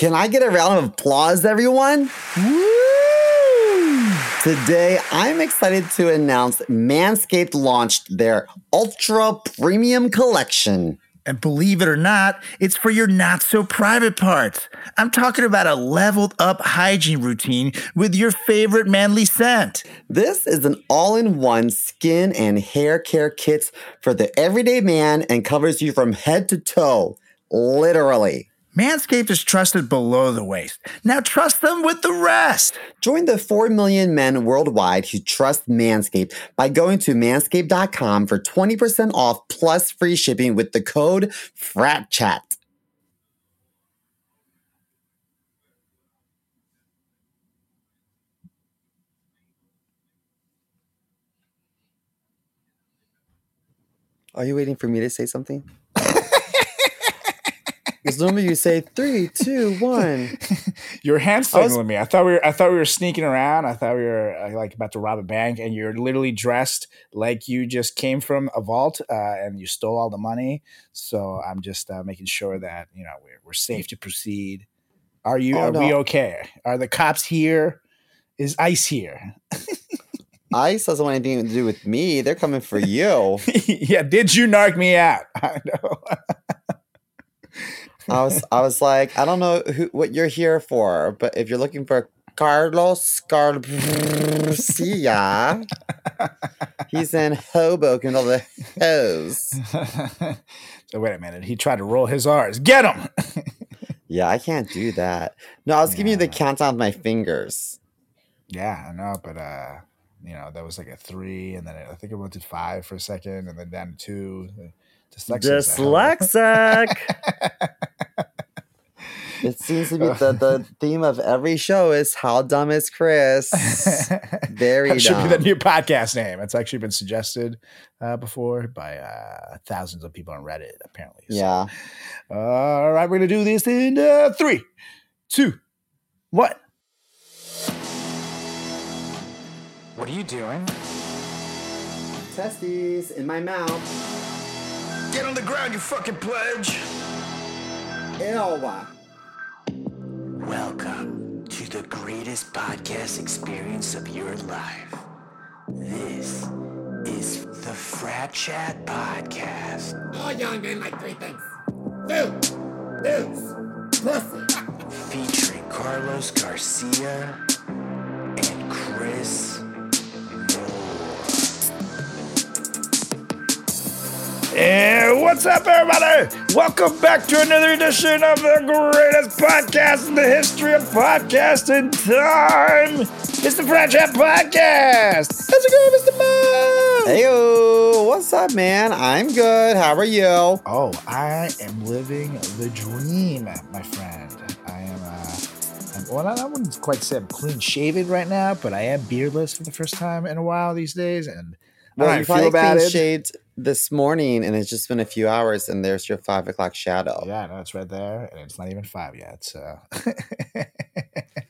Can I get a round of applause, everyone? Woo! Today, I'm excited to announce Manscaped launched their Ultra Premium Collection. And believe it or not, it's for your not so private parts. I'm talking about a leveled up hygiene routine with your favorite manly scent. This is an all in one skin and hair care kit for the everyday man and covers you from head to toe, literally. Manscaped is trusted below the waist. Now trust them with the rest. Join the 4 million men worldwide who trust Manscaped by going to manscaped.com for 20% off plus free shipping with the code FRATCHAT. Are you waiting for me to say something? Because normally you say three, two, one. Your hand was- signaling me. I thought we were. I thought we were sneaking around. I thought we were uh, like about to rob a bank, and you're literally dressed like you just came from a vault uh, and you stole all the money. So I'm just uh, making sure that you know we're, we're safe to proceed. Are you? Oh, are we okay? Are the cops here? Is ICE here? ICE doesn't want anything to do with me. They're coming for you. yeah. Did you narc me out? I know. I was I was like, I don't know who what you're here for, but if you're looking for Carlos Garcia, he's in Hoboken all the hoes. so wait a minute. He tried to roll his R's. Get him. Yeah, I can't do that. No, I was giving you the Yeah. countdown with my fingers. Yeah, I know, but uh, you know, that was like a three, and then I think it went to five for a second, and then down to two. Dyslexia is a hell of a- Dyslexic. It seems to be the, the theme of every show is how dumb is Chris? Very that should be the new podcast name. It's actually been suggested uh, before by uh, thousands of people on Reddit, apparently. So, Yeah. all right, we're gonna do this in uh, three, two, one. What are you doing? Testes in my mouth. Get on the ground, you fucking pledge! Ew. Welcome to the greatest podcast experience of your life. This is the Frat Chat Podcast. All young men like three things. Food, booze, pussy. featuring Carlos Garcia and Chris Moore. And what's up, everybody? Welcome back to another edition of the greatest podcast in the history of podcasting time. It's the Frat Chat Podcast. How's it going, Mr. Mo? Heyo, what's up, man? I'm good. How are you? Oh, I am living the dream, my friend. I am, uh, I'm, well, I wouldn't quite say I'm clean shaven right now, but I am beardless for the first time in a while these days. And I Well, you feel probably about clean it. shaved this morning, and it's just been a few hours, and there's your five o'clock shadow. Yeah, no, it's right there, and it's not even five yet. So,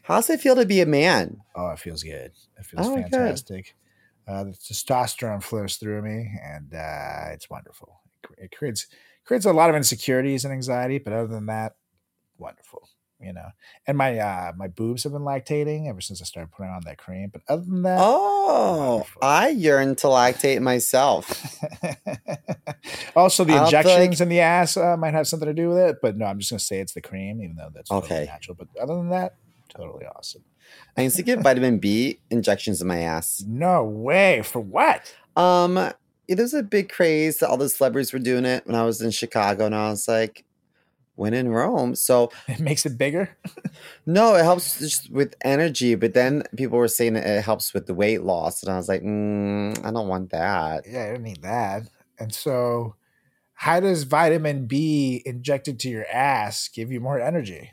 How's it feel to be a man? oh, it feels good. It feels Oh, fantastic. Uh, the testosterone flows through me, and uh, it's wonderful. It, it creates creates a lot of insecurities and anxiety, but other than that, wonderful. You know, and my uh, my boobs have been lactating ever since I started putting on that cream. But other than that, Oh. I yearn to lactate myself. also, the I don't injections like- in the ass uh, might have something to do with it. But no, I'm just gonna say it's the cream, even though that's totally Okay. natural. But other than that, totally awesome. I used to get vitamin B injections in my ass. No way. For what? Um, it was a big craze. that All the celebrities were doing it when I was in Chicago, and I was like, when in Rome. So It makes it bigger. no, it helps just with energy. But then people were saying that it helps with the weight loss, and I was like, mm, I don't want that. Yeah, I don't need that. And so, how does vitamin B injected to your ass give you more energy?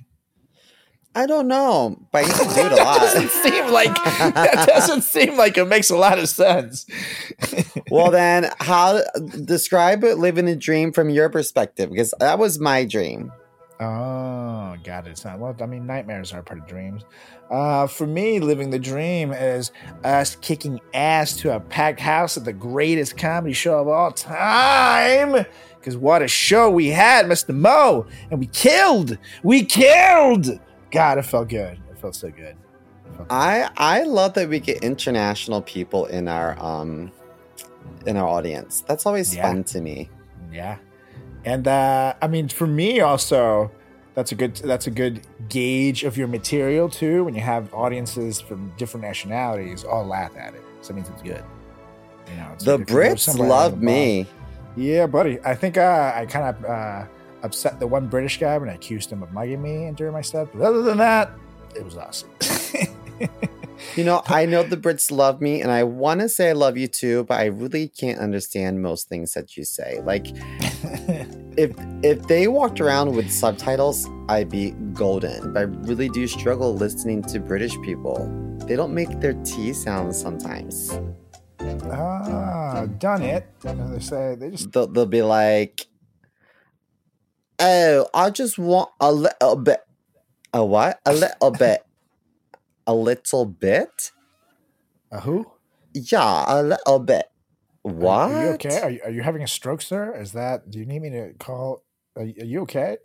I don't know, but I used to do it a doesn't lot. seem like that doesn't seem like it makes a lot of sense. well, then, how describe it, living a dream from your perspective? Because that was my dream. Oh, got it. It's not well. I mean, nightmares are part of dreams. Uh, for me, living the dream is us kicking ass to a packed house at the greatest comedy show of all time. Because what a show we had, Mr. Mo, and we killed. We killed. God, it felt good. It felt so good. Felt. I I love that we get international people in our um in our audience. That's always Yeah. fun to me. Yeah, and uh, I mean, for me also, that's a good that's a good gauge of your material too. When you have audiences from different nationalities all laugh at it, so that means it's good. You know, it's The like if you go Brits love me. Yeah, buddy. I think uh, I kind of uh, upset the one British guy when I accused him of mugging me during my stuff. But other than that, it was awesome. You know, I know the Brits love me, and I want to say I love you too, but I really can't understand most things that you say. Like, if if they walked around with subtitles, I'd be golden. But I really do struggle listening to British people. They don't make their T sounds sometimes. ah, done it. And they say they just They'll, they'll be like, "Oh, I just want a little bit." A what? A little bit. A little bit? uh, who? Yeah, a little bit. What? Are you okay? Are you, are you having a stroke, sir? Is that? Do you need me to call? Are, you- are you okay?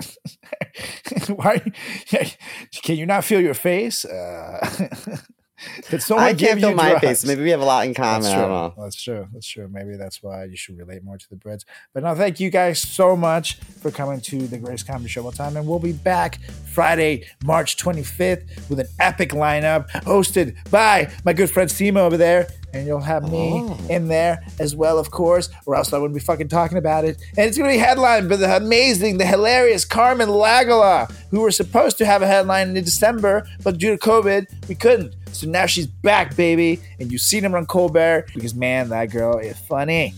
Why? Can you not feel your face? Uh, did someone I can't feel my face. Maybe we have a lot in common. That's I true. don't know. That's true. That's true. Maybe that's why you should relate more to the Brits. But no, thank you guys so much for coming to the Greatest Comedy Show of all time. And we'll be back Friday, March 25th with an epic lineup hosted by my good friend Simo over there. And you'll have me Oh. in there as well, of course, or else I wouldn't be fucking talking about it. And it's going to be headlined by the amazing, the hilarious Carmen Lagala, who were supposed to have a headline in December, but due to COVID, we couldn't. So now she's back, baby. And you've seen him on Colbert because, man, that girl is funny.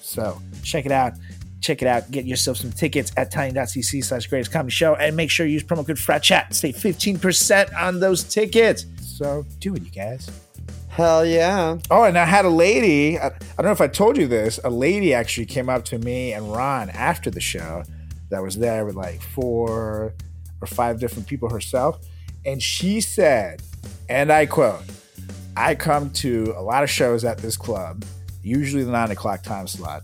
So check it out. Check it out. Get yourself some tickets at tiny.cc slash greatest comedy show and make sure you use promo code frat chat. Save 15% on those tickets. So do it, you guys. Hell yeah. Oh, and I had a lady. I, I don't know if I told you this. A lady actually came up to me and Ron after the show that was there with like four or five different people herself. And she said, and I quote, I come to a lot of shows at this club, usually the nine o'clock time slot.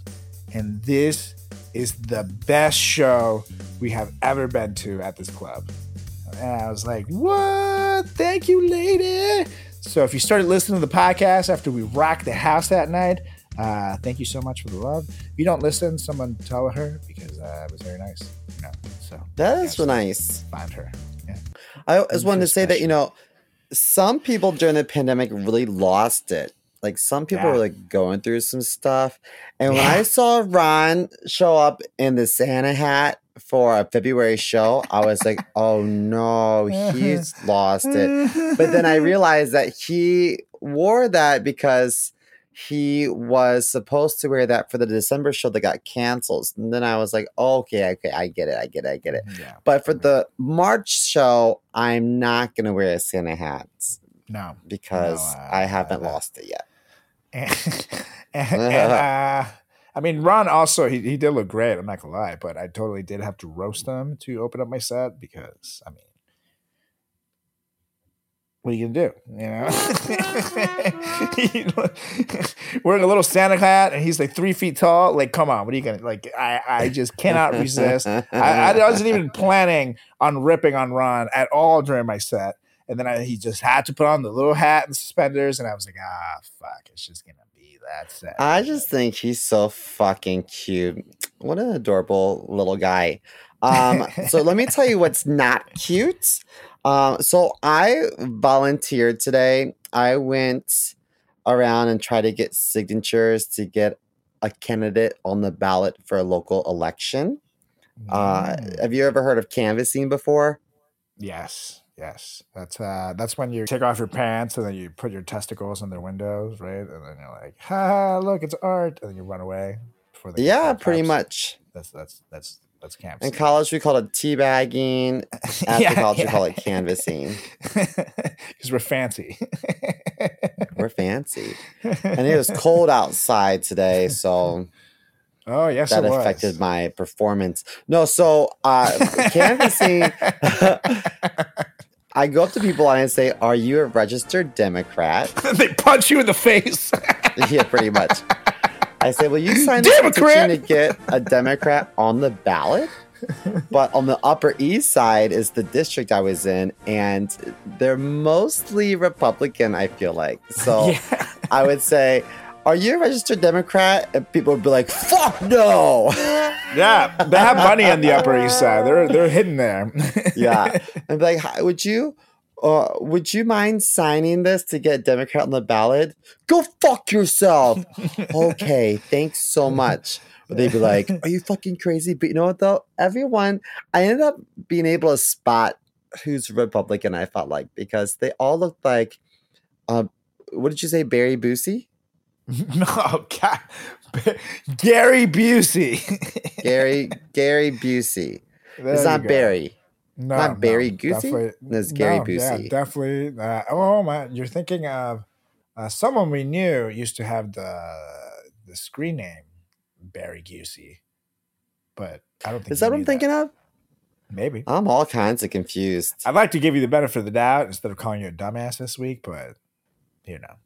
And this is the best show we have ever been to at this club. And I was like, what? Thank you, lady. So if you started listening to the podcast after we rocked the house that night, uh, thank you so much for the love. If you don't listen, someone tell her because uh, it was very nice. You know, so That is yes, nice. find her. Yeah. I just wanted to say that, you know, some people during the pandemic really lost it. Like some people Yeah. were like going through some stuff. And when I saw Ron show up in the Santa hat for a February show, I was like, oh no, he's lost it. But then I realized that he wore that because he was supposed to wear that for the December show that got canceled. And then I was like, okay, okay, I get it, I get it, I get it. Yeah. But for the March show, I'm not gonna wear a Santa hat No. because No, uh, I haven't that- lost it yet. And, and, and, uh, I mean, Ron also he, he did look great. I'm not gonna lie, but I totally did have to roast him to open up my set because I mean, what are you gonna do? You know, wearing a little Santa hat and he's like three feet tall. Like, come on, what are you gonna like? I I just cannot resist. I, I wasn't even planning on ripping on Ron at all during my set. And then I, he just had to put on the little hat and suspenders, and I was like, ah, fuck, it's just gonna be that set. I just think he's so fucking cute. What an adorable little guy. Um, so let me tell you what's not cute. Um, so I volunteered today. I went around and tried to get signatures to get a candidate on the ballot for a local election. Uh, Mm. have you ever heard of canvassing before? yes, yes. That's uh, that's when you take off your pants and then you put your testicles in their windows, right? And then you're like, ha, look, it's art, and then you run away. Before they Yeah, pretty cops. much. That's that's that's that's. In college, we called it teabagging. After college, we call it canvassing. because we're fancy. We're fancy. And it was cold outside today, so Oh yes, that it was. affected my performance. No, so uh, canvassing, I go up to people and I say, Are you a registered Democrat? they punch you in the face. yeah, pretty much. I say, well, you sign this petition Democrat! to get a Democrat on the ballot? but on the Upper East Side is the district I was in, and they're mostly Republican. I feel like so. yeah. I would say, "Are you a registered Democrat?" And people would be like, "Fuck no!" yeah, they have money on the Upper East Side. They're they're hidden there. yeah, and be like, "Hi, "Would you?" Uh, would you mind signing this to get Democrat on the ballot? Go fuck yourself. okay, thanks so much. Or they'd be like, Are you fucking crazy? But you know what though? Everyone, I ended up being able to spot who's Republican, I felt like, because they all looked like uh what did you say, Barry Busey? no, God. Gary Busey. Gary Gary Busey. There it's not go. Barry. No, not Barry no, Goosey? It's Gary no, Yeah, definitely. Uh, oh man, you're thinking of uh, someone we knew used to have the the screen name Barry Goosey, but I don't think Is that what I'm thinking of? Maybe. I'm all kinds of confused. I'd like to give you the benefit of the doubt instead of calling you a dumbass this week, but you know.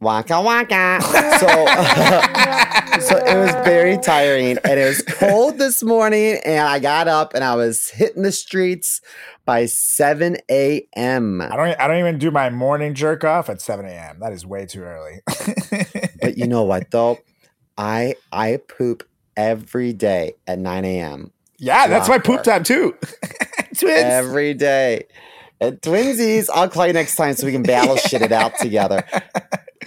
Waka waka. So, so it was very tiring, and it was cold this morning. And I got up and I was hitting the streets by seven a.m. I don't. I don't even do my morning jerk off at seven a.m. That is way too early. But you know what though, I I poop every day at nine a.m. yeah, that's my poop time too. Twins. every day. And twinsies, I'll call you next time so we can battle shit it out together.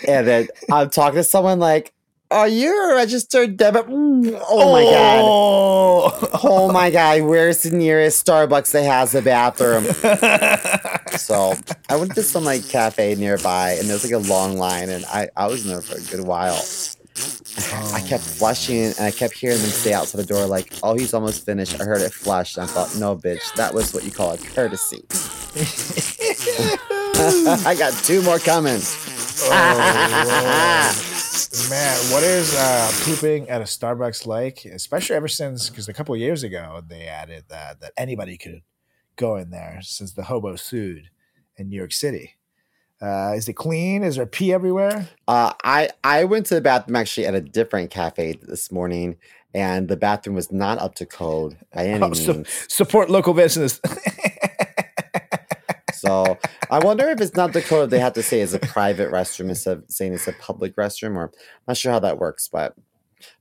And then I'm talking to someone like, "Are you a registered debit?" Oh my god. god. Oh my god, where's the nearest Starbucks that has a bathroom? So I went to some like cafe nearby and there's like a long line and I, I was in there for a good while. Oh. I kept flushing and I kept hearing them say outside the door like, oh he's almost finished. I heard it flush and I thought, no bitch, that was what you call a courtesy. I got two more coming. Man, what is uh, pooping at a Starbucks like? Especially ever since, because a couple of years ago they added that that anybody could go in there since the hobo sued in New York City. Uh, is it clean? Is there pee everywhere? Uh, I I went to the bathroom actually at a different cafe this morning, and the bathroom was not up to code by any Oh, means. support local business. So I wonder if it's not the code they have to say it's a private restroom instead of saying it's a public restroom, or I'm not sure how that works, but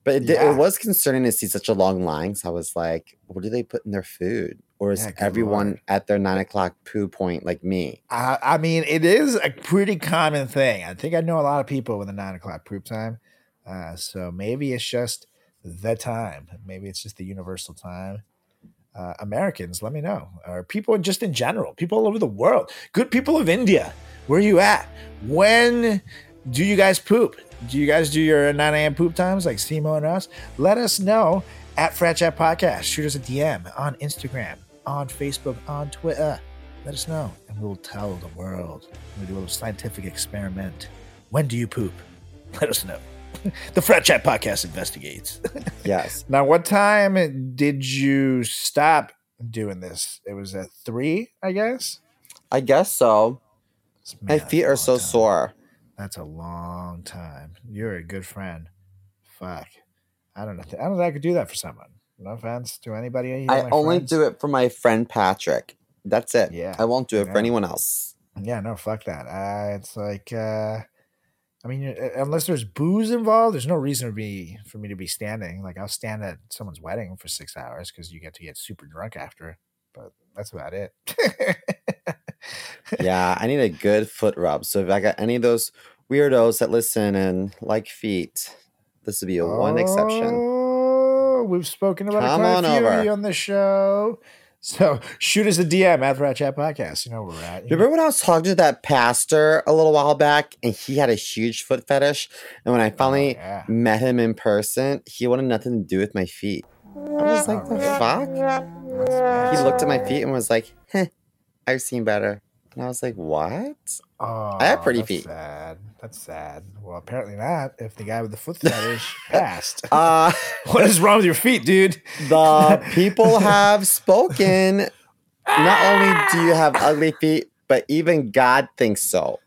but it, Yeah. it was concerning to see such a long line. So I was like, what do they put in their food? Or is Yeah, everyone lord. at their nine o'clock poo point like me? I, I mean, it is a pretty common thing. I think I know a lot of people with a nine o'clock poop time. Uh, so maybe it's just the time. Maybe it's just the universal time. Uh, Americans, let me know. Or people just in general, people all over the world. Good people of India, where are you at? When do you guys poop? Do you guys do your 9 a.m. poop times like Simo and us? Let us know at Frat Chat Podcast. Shoot us a DM on Instagram, on Facebook, on Twitter. Let us know, and we'll tell the world. We'll do a little scientific experiment. When do you poop? Let us know. the Frat Chat Podcast investigates. Yes. now, what time did you stop doing this? It was at three, I guess. I guess so. Man, My feet are so time. sore. That's a long time. You're a good friend. Fuck. I don't know. I don't think I could do that for someone. No offense to anybody. here, I only friends. do it for my friend Patrick. That's it. Yeah. I won't do it Yeah. for anyone else. Yeah, no, fuck that. Uh, it's like, uh, I mean, unless there's booze involved, there's no reason to be for me to be standing. Like, I'll stand at someone's wedding for six hours because you get to get super drunk after. But that's about it. yeah, I need a good foot rub. So if I got any of those weirdos that listen and like feet, this would be a one exception. Oh, we've spoken about Come it quite on a few of over. on the show. So shoot us a DM at Frat Chat Podcast. You know where we're at. Remember when I was talking to that pastor a little while back and he had a huge foot fetish? And when I oh, finally Oh, yeah. met him in person, he wanted nothing to do with my feet. I was like, Oh, the really? fuck? He looked at my feet and was like, heh, I've seen better. And I was like, what? Oh, I have pretty feet. Sad. That's sad. Well, apparently not. If the guy with the foot fetish passed, Uh, what is wrong with your feet, dude? the people have spoken. Not only do you have ugly feet, but even God thinks so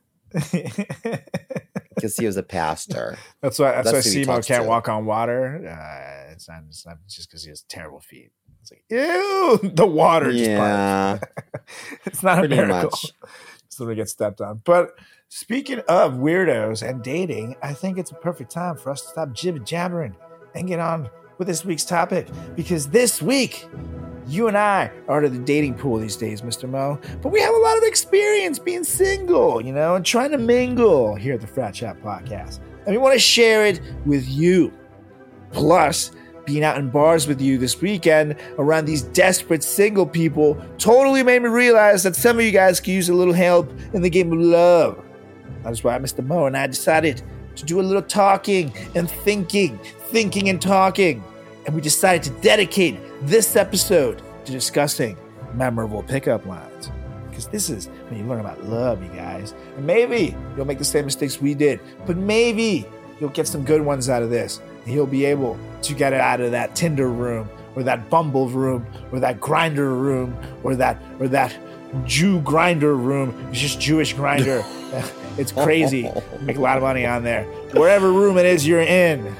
because he was a pastor. that's why. That's, That's why Simo can't to. walk on water. Uh, it's not. It's not just because he has terrible feet. It's like, ew, the water just Yeah. it's not a miracle. much. so they get stepped on. But speaking of weirdos and dating, I think it's a perfect time for us to stop jibber jabbering and get on with this week's topic. Because this week, you and I are of the dating pool these days, Mr. Mo. But we have a lot of experience being single, you know, and trying to mingle here at the Frat Chat Podcast. And we want to share it with you. Plus, being out in bars with you this weekend around these desperate single people totally made me realize that some of you guys could use a little help in the game of love. That's why Mr. Mo and I decided to do a little talking and thinking, thinking and talking. And we decided to dedicate this episode to discussing memorable pickup lines. Because this is when you learn about love, you guys. And maybe you'll make the same mistakes we did, but maybe you'll get some good ones out of this. And you'll be able to get it out of that Tinder room or that Bumble room or that Grindr room or that or that Jew Grindr room. It's just Jewish Grindr. it's crazy. Make a lot of money on there. Wherever room it is you're in, you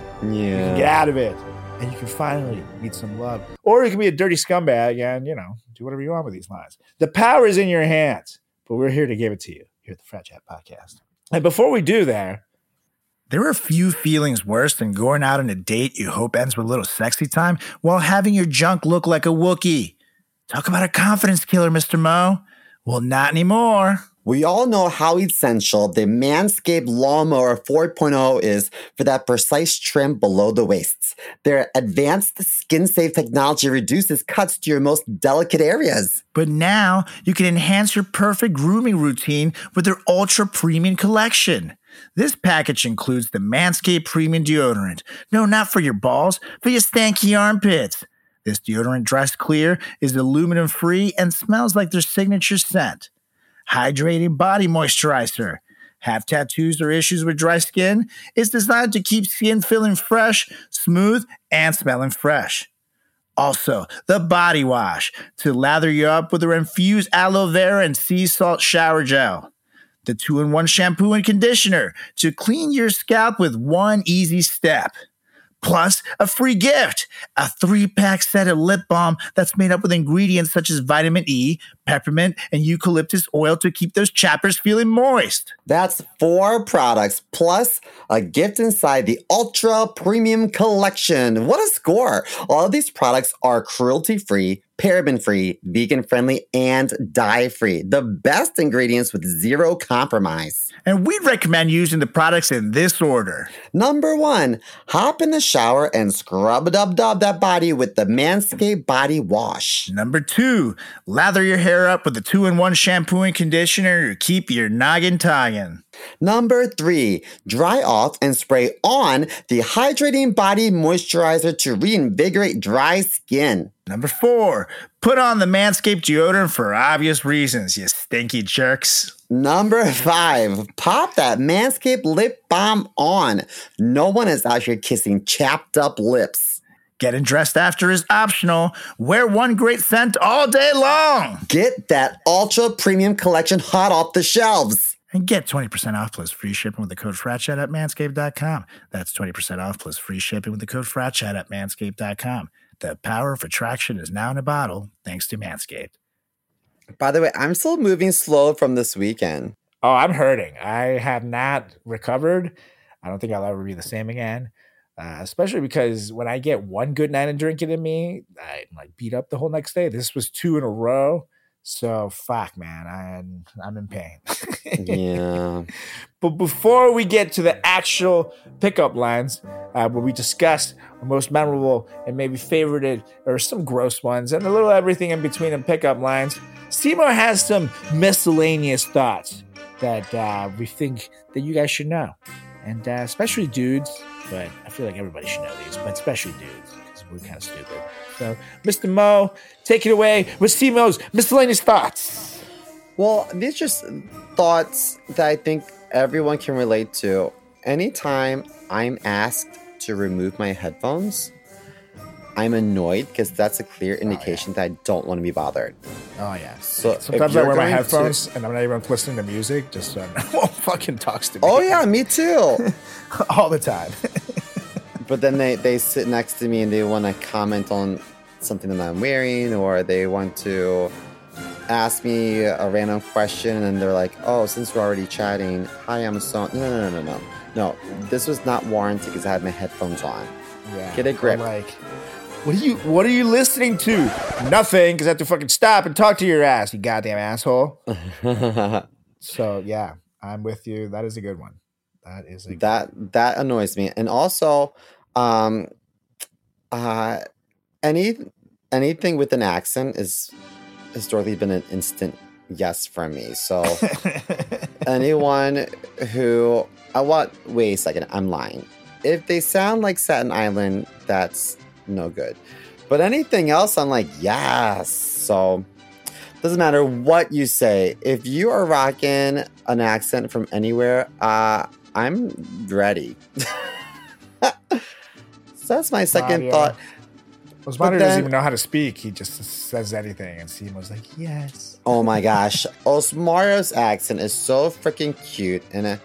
can get out of it. And you can finally meet some love. Or you can be a dirty scumbag and, you know, do whatever you want with these lines. The power is in your hands, but we're here to give it to you here at the Frat Chat Podcast. And before we do that, There are few feelings worse than going out on a date you hope ends with a little sexy time while having your junk look like a Wookiee. Talk about a confidence killer, Mr. Mo. Well, not anymore. We all know how essential the Manscaped Lawnmower 4.0 is for that precise trim below the waists. Their advanced skin safe technology reduces cuts to your most delicate areas. But now you can enhance your perfect grooming routine with their ultra premium collection. This package includes the Manscaped Premium Deodorant. No, not for your balls, for your stanky armpits. This deodorant dries clear, is aluminum free, and smells like their signature scent. Hydrating body moisturizer. Have tattoos or issues with dry skin? It's designed to keep skin feeling fresh, smooth, and smelling fresh. Also, the body wash to lather you up with their infused aloe vera and sea salt shower gel. The two in one shampoo and conditioner to clean your scalp with one easy step. Plus, a free gift a three pack set of lip balm that's made up with ingredients such as vitamin E, peppermint, and eucalyptus oil to keep those chappers feeling moist. That's four products plus a gift inside the Ultra Premium Collection. What a score! All of these products are cruelty free, paraben free, vegan friendly, and dye free. The best ingredients with zero compromise. And we'd recommend using the products in this order. Number one, hop in the shower and scrub dub dub that body with the Manscaped Body Wash. Number two, lather your hair up with the two in one shampoo and conditioner to keep your noggin togging. Number three, dry off and spray on the hydrating body moisturizer to reinvigorate dry skin. Number four, put on the Manscaped deodorant for obvious reasons, you stinky jerks. Number five, pop that Manscaped lip balm on. No one is out here kissing chapped up lips. Getting dressed after is optional. Wear one great scent all day long. Get that ultra premium collection hot off the shelves. And get 20% off plus free shipping with the code FRATCHAT at manscaped.com. That's 20% off plus free shipping with the code FRATCHAT at manscaped.com. The power of attraction is now in a bottle thanks to Manscaped. By the way, I'm still moving slow from this weekend. oh, I'm hurting. I have not recovered. I don't think I'll ever be the same again. Uh, especially because when I get one good night of drinking in me, I like beat up the whole next day. This was two in a row. So fuck, man, I'm I'm in pain. Yeah. But before we get to the actual pickup lines, uh, where we discuss our most memorable and maybe favorited or some gross ones and a little everything in between in pickup lines, Seymour has some miscellaneous thoughts that uh, we think that you guys should know, and uh, especially dudes. But I feel like everybody should know these, but especially dudes because we're kind of stupid. So, Mr. Mo, take it away with Seymour's miscellaneous thoughts. Well, these just thoughts that I think everyone can relate to. Anytime I'm asked to remove my headphones, I'm annoyed because that's a clear oh, indication that I don't want to be bothered. Oh yeah. So Sometimes I wear my going to- headphones and I'm not even listening to music, just so no one fucking talks to me. Oh yeah, me too. all the time. but then they, they sit next to me and they want to comment on something that I'm wearing, or they want to ask me a random question, and they're like, "Oh, since we're already chatting, hi, I'm so." No, no, no, no, no, no. This was not warranted because I had my headphones on. Yeah. Get a grip. I'm like, what are you what are you listening to? Nothing, because I have to fucking stop and talk to your ass, you goddamn asshole. So yeah, I'm with you. That is a good one. That is a that that annoys me and also um uh any anything with an accent is historically been an instant yes from me so anyone who i want wait a second i'm lying if they sound like Staten island that's no good but anything else i'm like yes so doesn't matter what you say if you are rocking an accent from anywhere uh i'm ready so that's my second Mario. thought But doesn't even know how to speak. He just says anything, and Simo's like, "Yes." Oh my gosh. Osmario's accent is so freaking cute. And uh,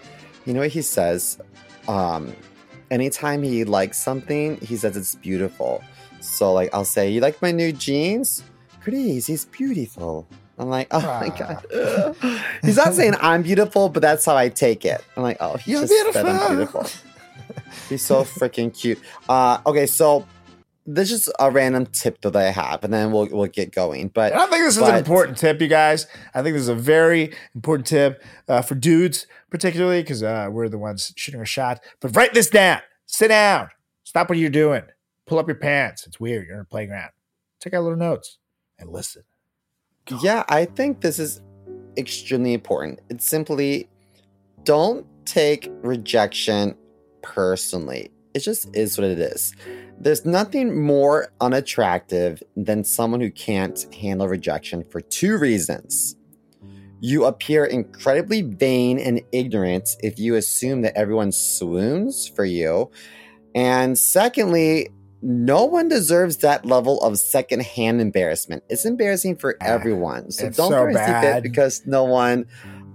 you know what he says? Um, anytime he likes something, he says it's beautiful. So, like, I'll say, You like my new jeans? Please, he's beautiful. I'm like, Oh my Ah. God. he's not saying I'm beautiful, but that's how I take it. I'm like, Oh, he You're just said I'm beautiful." beautiful. He's so freaking cute. Uh, okay, so this is a random tip that I have, and then we'll we'll get going. But And I think this is an important tip, you guys. I think this is a very important tip uh, for dudes, particularly because uh, we're the ones shooting a shot. But write this down. Sit down. Stop what you're doing. Pull up your pants. It's weird. You're in a playground. Take out little notes and listen. Yeah, I think this is extremely important. It's simply don't take rejection personally. It just is what it is. There's nothing more unattractive than someone who can't handle rejection for two reasons. You appear incredibly vain and ignorant if you assume that everyone swoons for you. And secondly, no one deserves that level of secondhand embarrassment. It's embarrassing for Ah, everyone. So it's don't so feel bad. because no one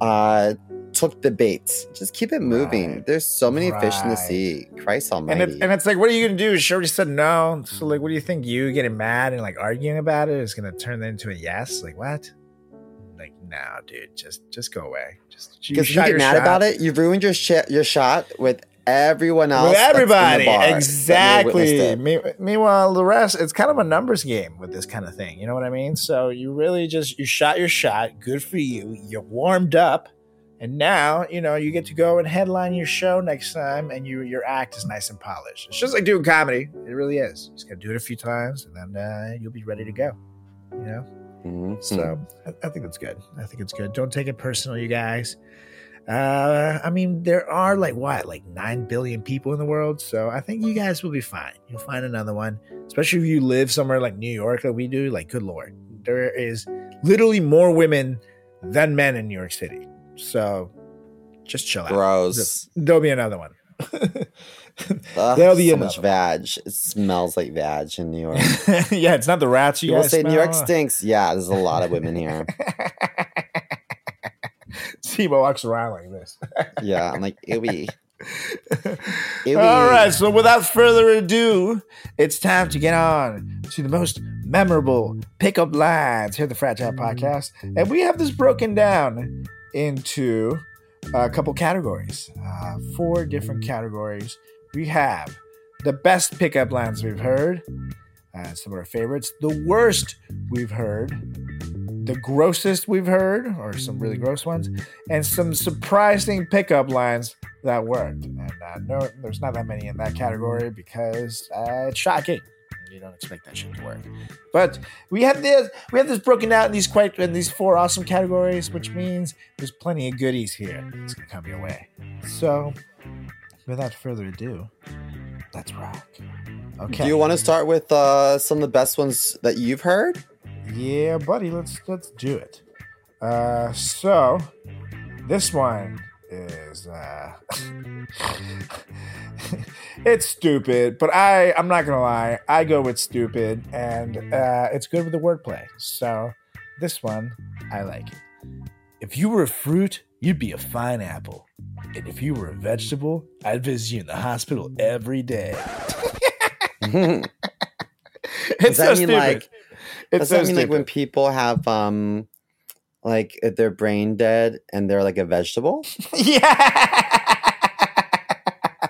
uh, took the bait. Just keep it moving. Right. There's so many fish in the sea. Christ And Almighty. it's, and it's like, what are you going to do? She already said no. So, like, what do you think? You getting mad and like arguing about it is going to turn that into a yes? Like, what? Like, no, dude. Just just go away. Just because you shot get mad shot. about it, you ruined your sh- your shot with everyone else. with that's in the everybody bar that may have exactly. Me- meanwhile the rest it's kind of a numbers game with this kind of thing you know what i mean so you really just you shot your shot good for you you're warmed up and now you know you get to go and headline your show next time and you your act is nice and polished it's just like doing comedy it really is you just gotta do it a few times and then uh, you'll be ready to go you know Mhm. so I, I think that's good. I think it's good. Don't take it personal, you guys. Uh, I mean, there are like what, like nine billion people in the world, so I think you guys will be fine. You'll find another one, especially if you live somewhere like New York, like we do. Like, good lord, there is literally more women than men in New York City. So, just chill out. gross. There'll be another one. Ugh, There'll be so another much vag. It smells like vag in New York. yeah, it's not the rats you People guys say New York stinks. Yeah, there's a lot of women here. Sebo walks around like this. Yeah, I'm like, ewy. All Ewy. right, so without further ado, it's time to get on to the most memorable pickup lines here at the Frat Chat mm. Podcast. And we have this broken down into a couple categories, uh, four different categories. We have the best pickup lines we've heard, uh, some of our favorites, the worst we've heard, the grossest we've heard, or some really gross ones, and some surprising pickup lines that worked. And uh, no, there's not that many in that category because uh, it's shocking. You don't expect that shit to work. But we have this we have this broken out in these quite in these four awesome categories, which means there's plenty of goodies here that's gonna come your way. So without further ado, let's rock. Okay. Do you want to start with uh, some of the best ones that you've heard? Yeah, buddy, let's let's do it. Uh so this one is uh it's stupid, but I I'm not gonna lie, I go with stupid and uh it's good with the wordplay. So this one I like. it. If you were a fruit, you'd be a fine apple. And if you were a vegetable, I'd visit you in the hospital every day. Does It's that so mean stupid. like it's does so that mean like when people have um like if they're brain dead and they're like a vegetable? yeah.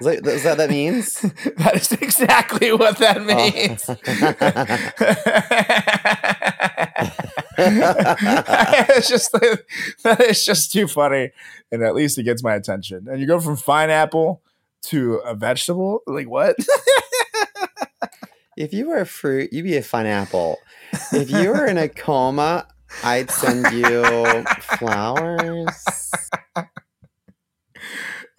Is that, is that what that means? that is exactly what that Oh. means. it's just that is just too funny, and at least it gets my attention. And you go from pineapple to a vegetable, like what? If you were a fruit, you'd be a fine apple. If you were in a coma, I'd send you flowers.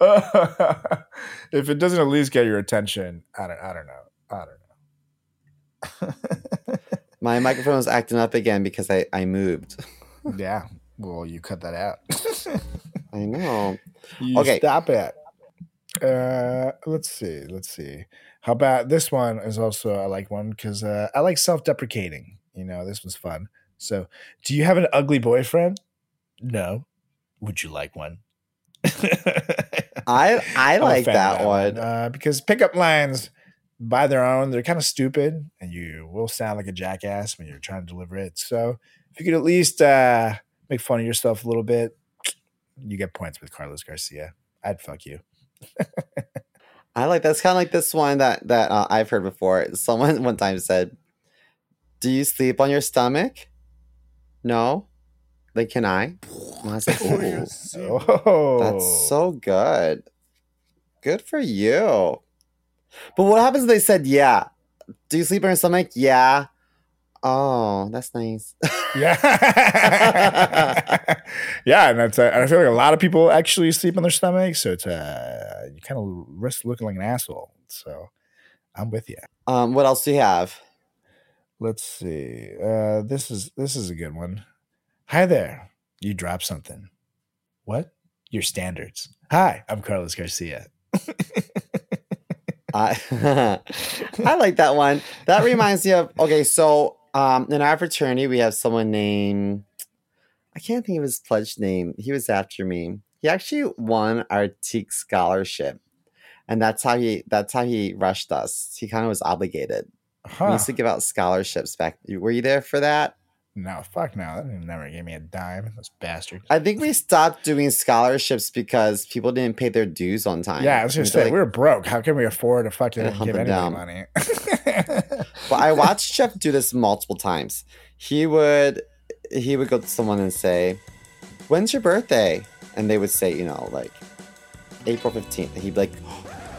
if it doesn't at least get your attention, I don't. I don't know. I don't know. My microphone was acting up again because I, I moved. yeah. Well, you cut that out. I know. You Okay. Stop it. Uh, let's see. Let's see. How about this one? Is also I like one because uh, I like self-deprecating. You know, this was fun. So, do you have an ugly boyfriend? No. Would you like one? I I like of that one. uh, because pickup lines by their own, they're kind of stupid, and you will sound like a jackass when you're trying to deliver it. So, if you could at least uh, make fun of yourself a little bit, you get points with Carlos Garcia. I'd fuck you. I like that's kind of like this one that that uh, I've heard before. Someone one time said, "Do you sleep on your stomach?" No. Like, can I? And I was like, "Ooh, Oh, that's so good. Good for you." But what happens if they said, "Yeah"? Do you sleep on your stomach? Yeah. Oh, that's nice. yeah, yeah, and that's. Uh, I feel like a lot of people actually sleep on their stomach, so it's uh, you kind of risk looking like an asshole. So, I'm with you. um, what else do you have? Let's see. Uh, this is this is a good one. Hi there. You dropped something. What? Your standards. Hi, I'm Carlos Garcia. I I like that one. That reminds me of okay. So um, in our fraternity, we have someone named I can't think of his pledge name. He was after me. He actually won our TEAC scholarship, and that's how he that's how he rushed us. He kind of was obligated. We used to give out scholarships back. Were you there for that? No, fuck no. That never gave me a dime. Those bastards. I think we stopped doing scholarships because people didn't pay their dues on time. Yeah, I was gonna And say like- we were broke. How can we afford to fucking And give anybody down. money? But I watched Jeff do this multiple times. He would he would go to someone and say, "When's your birthday?" And they would say, you know, like April fifteenth. He'd be like,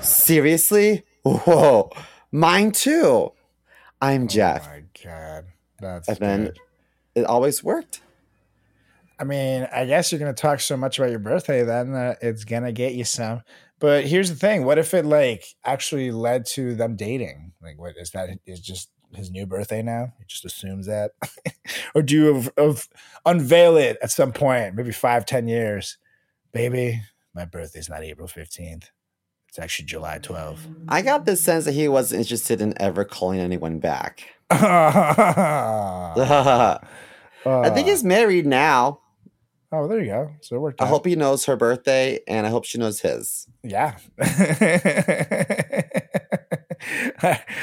"Seriously? Whoa, mine too." I'm oh Jeff. Oh my god, that's And then- good. It always worked. I mean, I guess you're gonna talk so much about your birthday, then that it's gonna get you some. But here's the thing: what if it like actually led to them dating? Like, what is that? Is just his new birthday now? He just assumes that, or do you unveil it at some point, maybe five, ten years? Baby, my birthday's not April fifteenth. It's actually July 12th. I got the sense that he wasn't interested in ever calling anyone back. I I think he's married now. Oh, there you go. So it worked I out. hope he knows her birthday, and I hope she knows his. Yeah. I,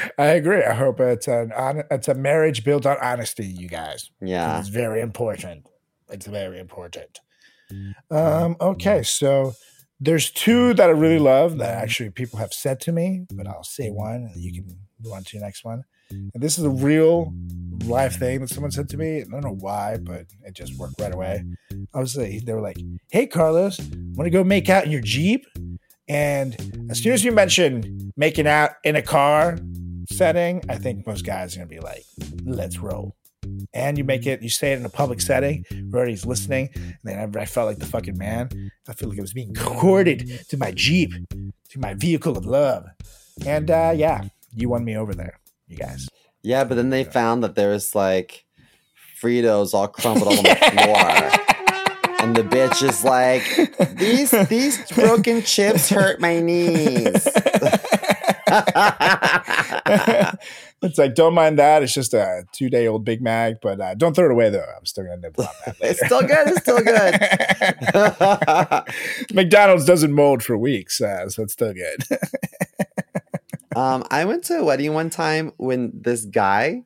I agree. I hope it's an hon- it's a marriage built on honesty, you guys. Yeah. It's very important. It's very important. Um, okay, so there's two that I really mm-hmm. love that actually people have said to me, but I'll say one and you can move on to your next one. And this is a real life thing that someone said to me. I don't know why, but it just worked right away. I was like, they were like, "Hey, Carlos, want to go make out in your Jeep?" And as soon as you mention making out in a car setting, I think most guys are gonna be like, "Let's roll." And you make it, you say it in a public setting where he's listening. And then I, I felt like the fucking man. I feel like I was being courted to my Jeep, to my vehicle of love. And uh, yeah, you won me over there, you guys. Yeah, but then they found that there was like Fritos all crumpled on the floor. And the bitch is like, these these broken chips hurt my knees. it's like, don't mind that. It's just a two day old Big Mac, but uh, don't throw it away though. I'm still gonna nibble on that. It's still good, it's still good. McDonald's doesn't mold for weeks, uh, so it's still good. Um, I went to a wedding one time when this guy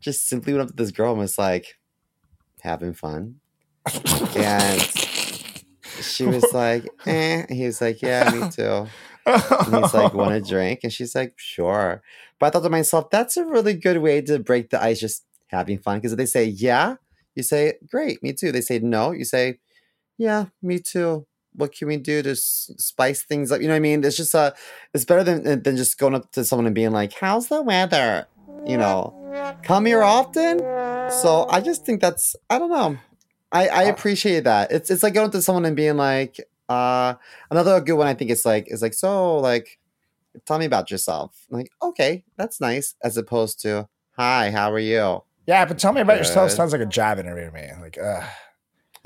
just simply went up to this girl and was like, having fun. And she was like, eh. And he was like, yeah, me too. And he's like, want a drink? And she's like, sure. But I thought to myself, that's a really good way to break the ice, just having fun. Because if they say, yeah, you say, great, me too. They say, no, you say, yeah, me too. What can we do to s- spice things up? You know what I mean? It's just a, it's better than than just going up to someone and being like, how's the weather? You know, come here often. So I just think that's, I don't know. I, I Uh, appreciate that. It's it's like going to someone and being like, uh, another good one I think is like is like so like tell me about yourself. I'm like, okay, that's nice, as opposed to hi, how are you? yeah, but tell me about yourself sounds like a job interview to me. Like, uh,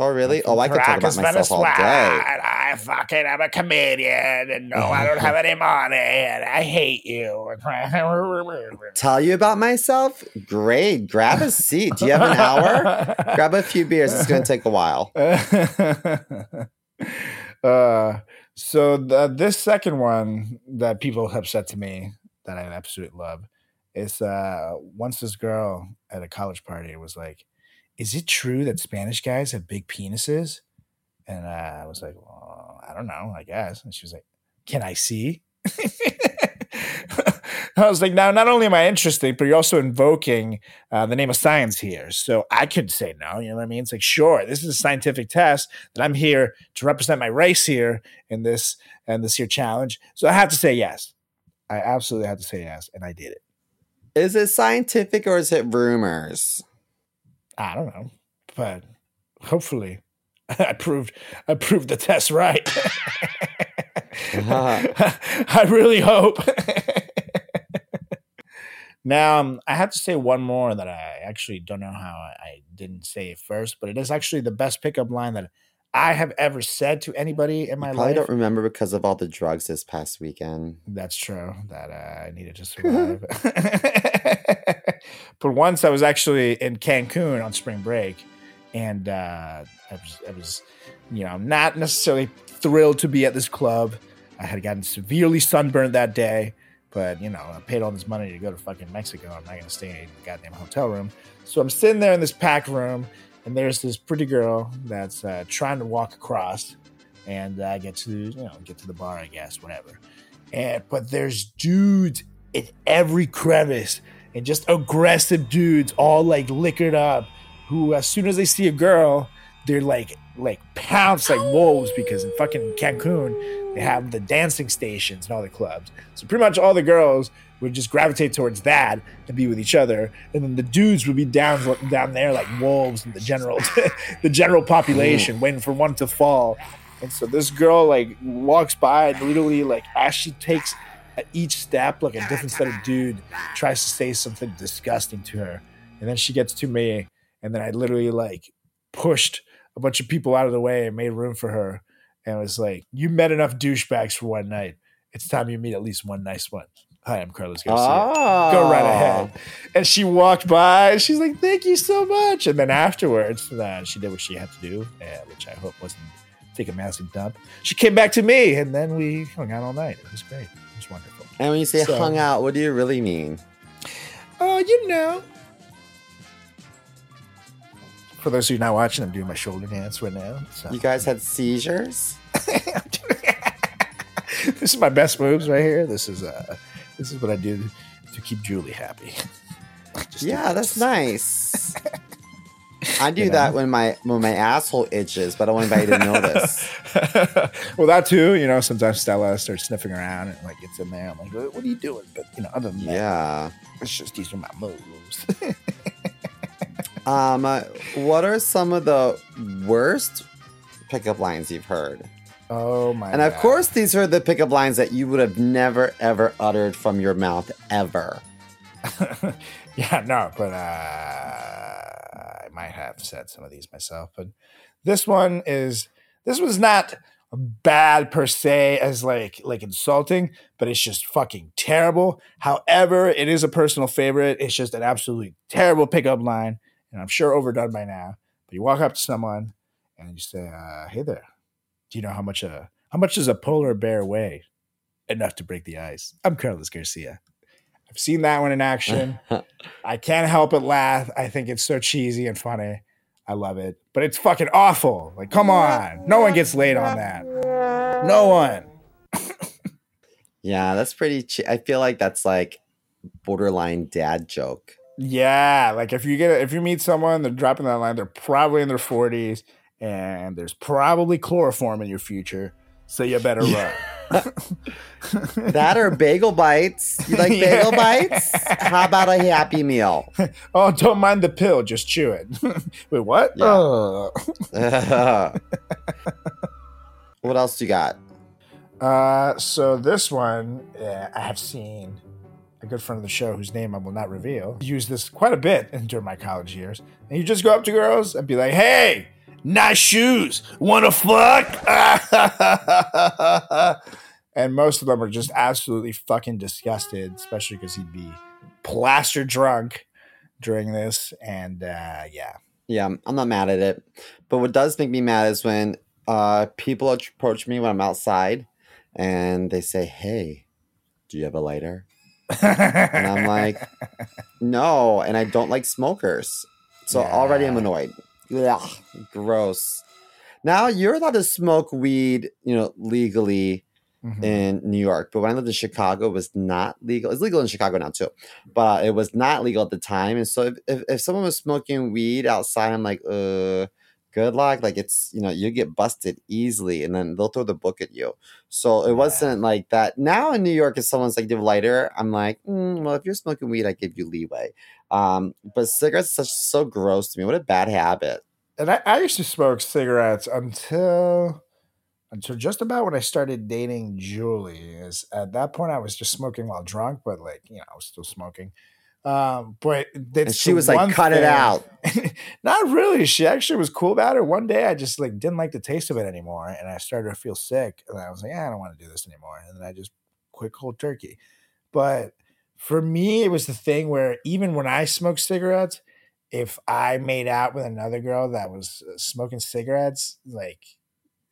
Oh really? Oh, I could talk about myself all day. I fucking am a comedian, and no, I don't have any money, and I hate you. Tell you about myself? Great. Grab a seat. Do you have an hour? Grab a few beers. It's gonna take a while. Uh, so the, this second one that people have said to me that I absolutely love is uh, once this girl at a college party was like, "Is it true that Spanish guys have big penises?" And uh, I was like, well, "I don't know, I guess." And she was like, "Can I see?" I was like, now, not only am I interested, but you're also invoking uh, the name of science here. So I could say no. You know what I mean? It's like, sure, this is a scientific test that I'm here to represent my race here in this and this here challenge. So I have to say yes. I absolutely have to say yes, and I did it. Is it scientific or is it rumors? I don't know, but hopefully, I proved I proved the test right. I really hope. now, um, I have to say one more that I actually don't know how I, I didn't say it first, but it is actually the best pickup line that I have ever said to anybody in my life. I don't remember because of all the drugs this past weekend. That's true. That uh, I needed to survive. but once I was actually in Cancun on spring break, and uh, I was, I was, you know, not necessarily thrilled to be at this club. I had gotten severely sunburned that day, but you know, I paid all this money to go to fucking Mexico. I'm not gonna stay in a goddamn hotel room. So I'm sitting there in this packed room, and there's this pretty girl that's uh, trying to walk across, and I get to, you know, get to the bar, I guess, whatever. And but there's dudes in every crevice, and just aggressive dudes, all like liquored up, who as soon as they see a girl, they're like like pounce like wolves because in fucking Cancun they have the dancing stations and all the clubs. So pretty much all the girls would just gravitate towards that and be with each other, and then the dudes would be down down there like wolves in the general the general population, mm. waiting for one to fall. And so this girl like walks by and literally like as she takes each step, like a different set of dude tries to say something disgusting to her, and then she gets to me, and then I literally like pushed a bunch of people out of the way and made room for her, and it was like, "You met enough douchebags for one night. It's time you meet at least one nice one." Hi, I'm Carlos Garcia. Oh, Go right ahead. And she walked by. And she's like, "Thank you so much." And then afterwards, uh, she did what she had to do, uh, which I hope wasn't take a massive dump. She came back to me, and then we hung out all night. It was great. It was wonderful. And when you say So- hung out, what do you really mean? Oh, you know. For those of you not watching, I'm doing my shoulder dance right now. So. You guys had seizures? this is my best moves right here. This is uh, this is what I do to keep Julie happy. Yeah, that's nice. I do You that when my when my asshole itches, but I don't want anybody to notice. well, that too. You know, sometimes Stella starts sniffing around and like gets in there. I'm like, what, are you doing? But you know, other than that, Yeah. it's just these are my moves. Um, uh, what are some of the worst pickup lines you've heard? oh my! And of God. course, these are the pickup lines that you would have never ever uttered from your mouth ever. yeah, no, but uh, I might have said some of these myself. But this one is this was not bad per se as like like insulting, but it's just fucking terrible. However, it is a personal favorite. It's just an absolutely terrible pickup line, and I'm sure overdone by now. But you walk up to someone and you say, uh, "Hey there, do you know how much a how much does a polar bear weigh?" enough to break the ice. I'm Carlos Garcia. I've seen that one in action. I can't help but laugh. I think it's so cheesy and funny. I love it, but it's fucking awful. Like, come on, no one gets laid on that. No one. Yeah, that's pretty. Che- I feel like that's like borderline dad joke. Yeah, like if you get if you meet someone, they're dropping that line. They're probably in their forties, and there's probably chloroform in your future. So you better run. That or bagel bites. You like Yeah. bagel bites? How about a happy meal? oh, don't mind the pill, just chew it. Wait, what? Yeah. Ugh. what else you got? Uh, so this one, uh, I have seen a good friend of the show, whose name I will not reveal, use this quite a bit during my college years. And you just go up to girls and be like, "Hey, nice shoes. Want to fuck?" and most of them are just absolutely fucking disgusted, especially because he'd be plaster drunk during this. And uh, yeah, Yeah, I'm not mad at it. But what does make me mad is when uh, people approach me when I'm outside and they say, Hey, do you have a lighter? And I'm like, No. And I don't like smokers. So already I'm annoyed. Ugh, gross. Now you're allowed to smoke weed, you know, legally Mhm. in New York. But when I lived in Chicago, it was not legal. It's legal in Chicago now too, but it was not legal at the time. And so if, if, if someone was smoking weed outside, I'm like, uh, good luck. Like it's you know you get busted easily, and then they'll throw the book at you. So it Yeah. wasn't like that. Now in New York, if someone's like give lighter, I'm like, mm, well, if you're smoking weed, I give you leeway. Um, but cigarettes are so gross to me. What a bad habit. and I, I used to smoke cigarettes until until just about when I started dating Julie. Is at that point I was just smoking while drunk, but like you know I was still smoking. Um, but And she was like, cut it out. Not really. She actually was cool about it. One day I just like didn't like the taste of it anymore, and I started to feel sick, and I was like, "Yeah, I don't want to do this anymore. And then I just quit cold turkey. But for me, it was the thing where even when I smoked cigarettes, if I made out with another girl that was uh, smoking cigarettes, like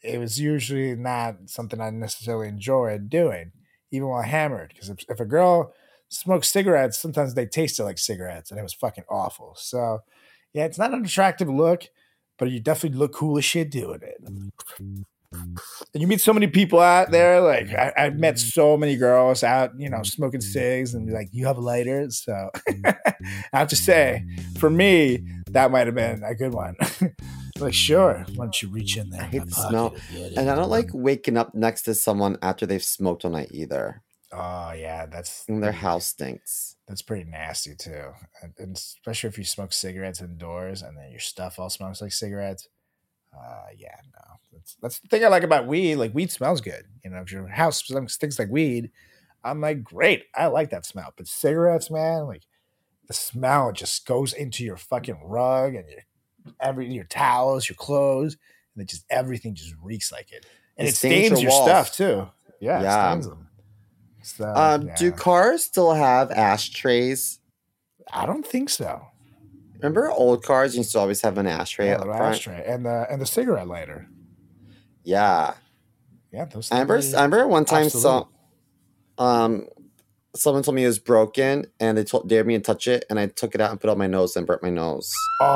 it was usually not something I necessarily enjoyed doing, even while hammered. Because if, if a girl smokes cigarettes, sometimes they tasted like cigarettes, and it was fucking awful. So, yeah, it's not an attractive look, but you definitely look cool as shit doing it. And you meet so many people out there. Like I, I've met so many girls out, you know, smoking cigs and like, "You have a lighter?" So I have to say, for me, that might have been a good one. like, sure, why don't you reach in there? I hate the smell. and get it? And I don't like waking up next to someone after they've smoked all night either. Oh yeah, that's And their house stinks. that's pretty nasty too, and, and especially if you smoke cigarettes indoors and then your stuff all smells like cigarettes. Uh, yeah, no, that's that's the thing I like about weed. Like weed smells good. You know, if your house stinks like weed, I'm like, great, I like that smell. But cigarettes, man, like the smell just goes into your fucking rug and your every your towels, your clothes, and it just everything just reeks like it, and It it, stains stains your stuff too. Yeah, Yeah. So, Um, Do cars still have ashtrays? I don't think so. Remember old cars used to always have an ashtray Yeah, up front? ashtray and the and the cigarette lighter. Yeah. Yeah, those. I remember, I remember one time Absolute. so, um, someone told me it was broken and they told, dared me to touch it and I took it out and put it on my nose and burnt my nose. Oh,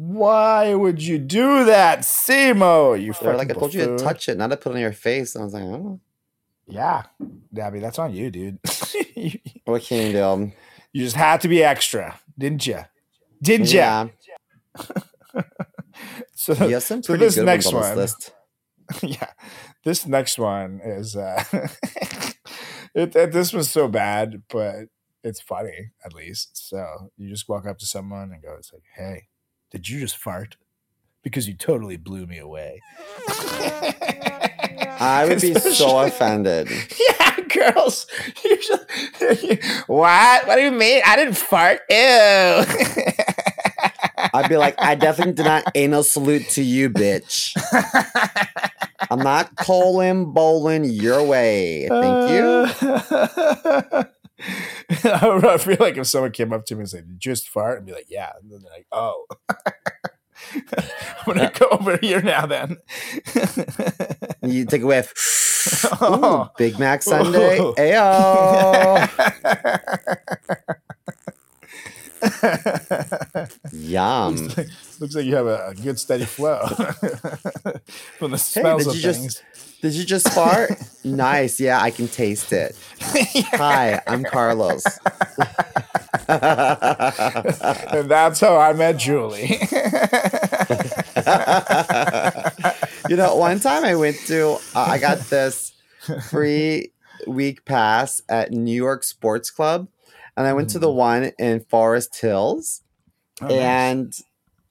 why would you do that, Simo? You They were fucking like, I told you to touch it, not to put it on your face. And I was like, oh, Yeah, Dabby, that's on you, dude. you what can you do? you just had to be extra, didn't you? Didn't you? So, some so this next on this one, list. yeah, this next one is uh, it, it- this one's so bad, but it's funny at least. So you just walk up to someone and go, "It's like, hey, did you just fart? Because you totally blew me away." I would be so offended. Yeah, girls. Just, what? What do you mean? I didn't fart. Ew. I'd be like, I definitely did not anal salute to you, bitch. I'm not colon bowling your way. Thank you. I feel like if someone came up to me and said, "Just fart," I'd be like, "Yeah," and then they're like, "Oh." I'm gonna go over here now. Then you take a whiff. Ooh, Oh. Big Mac Sunday. Ayo. Yum. looks, like, looks like you have a, a good steady flow from the Hey, smells did of things. just did you just fart? nice. Yeah, I can taste it. Hi, I'm Carlos. and that's how I met Julie. you know, one time I went to, uh, I got this free week pass at New York Sports Club, and I went to the one in Forest Hills, Oh, nice. and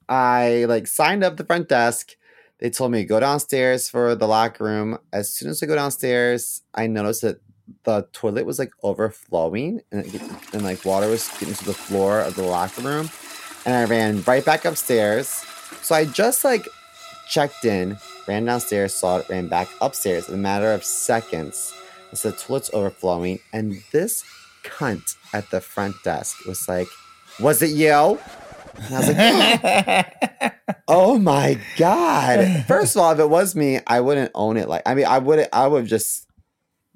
I like signed up the front desk. They told me go downstairs for the locker room. As soon as I go downstairs, I noticed that the toilet was like overflowing, and, it, and like water was getting to the floor of the locker room, and I ran right back upstairs. So I just like checked in, ran downstairs, saw it, ran back upstairs in a matter of seconds. I said, toilet's overflowing. And this cunt at the front desk was like, Was it you? And I was like, Oh my God. First of all, if it was me, I wouldn't own it. Like, I mean, I would I would have just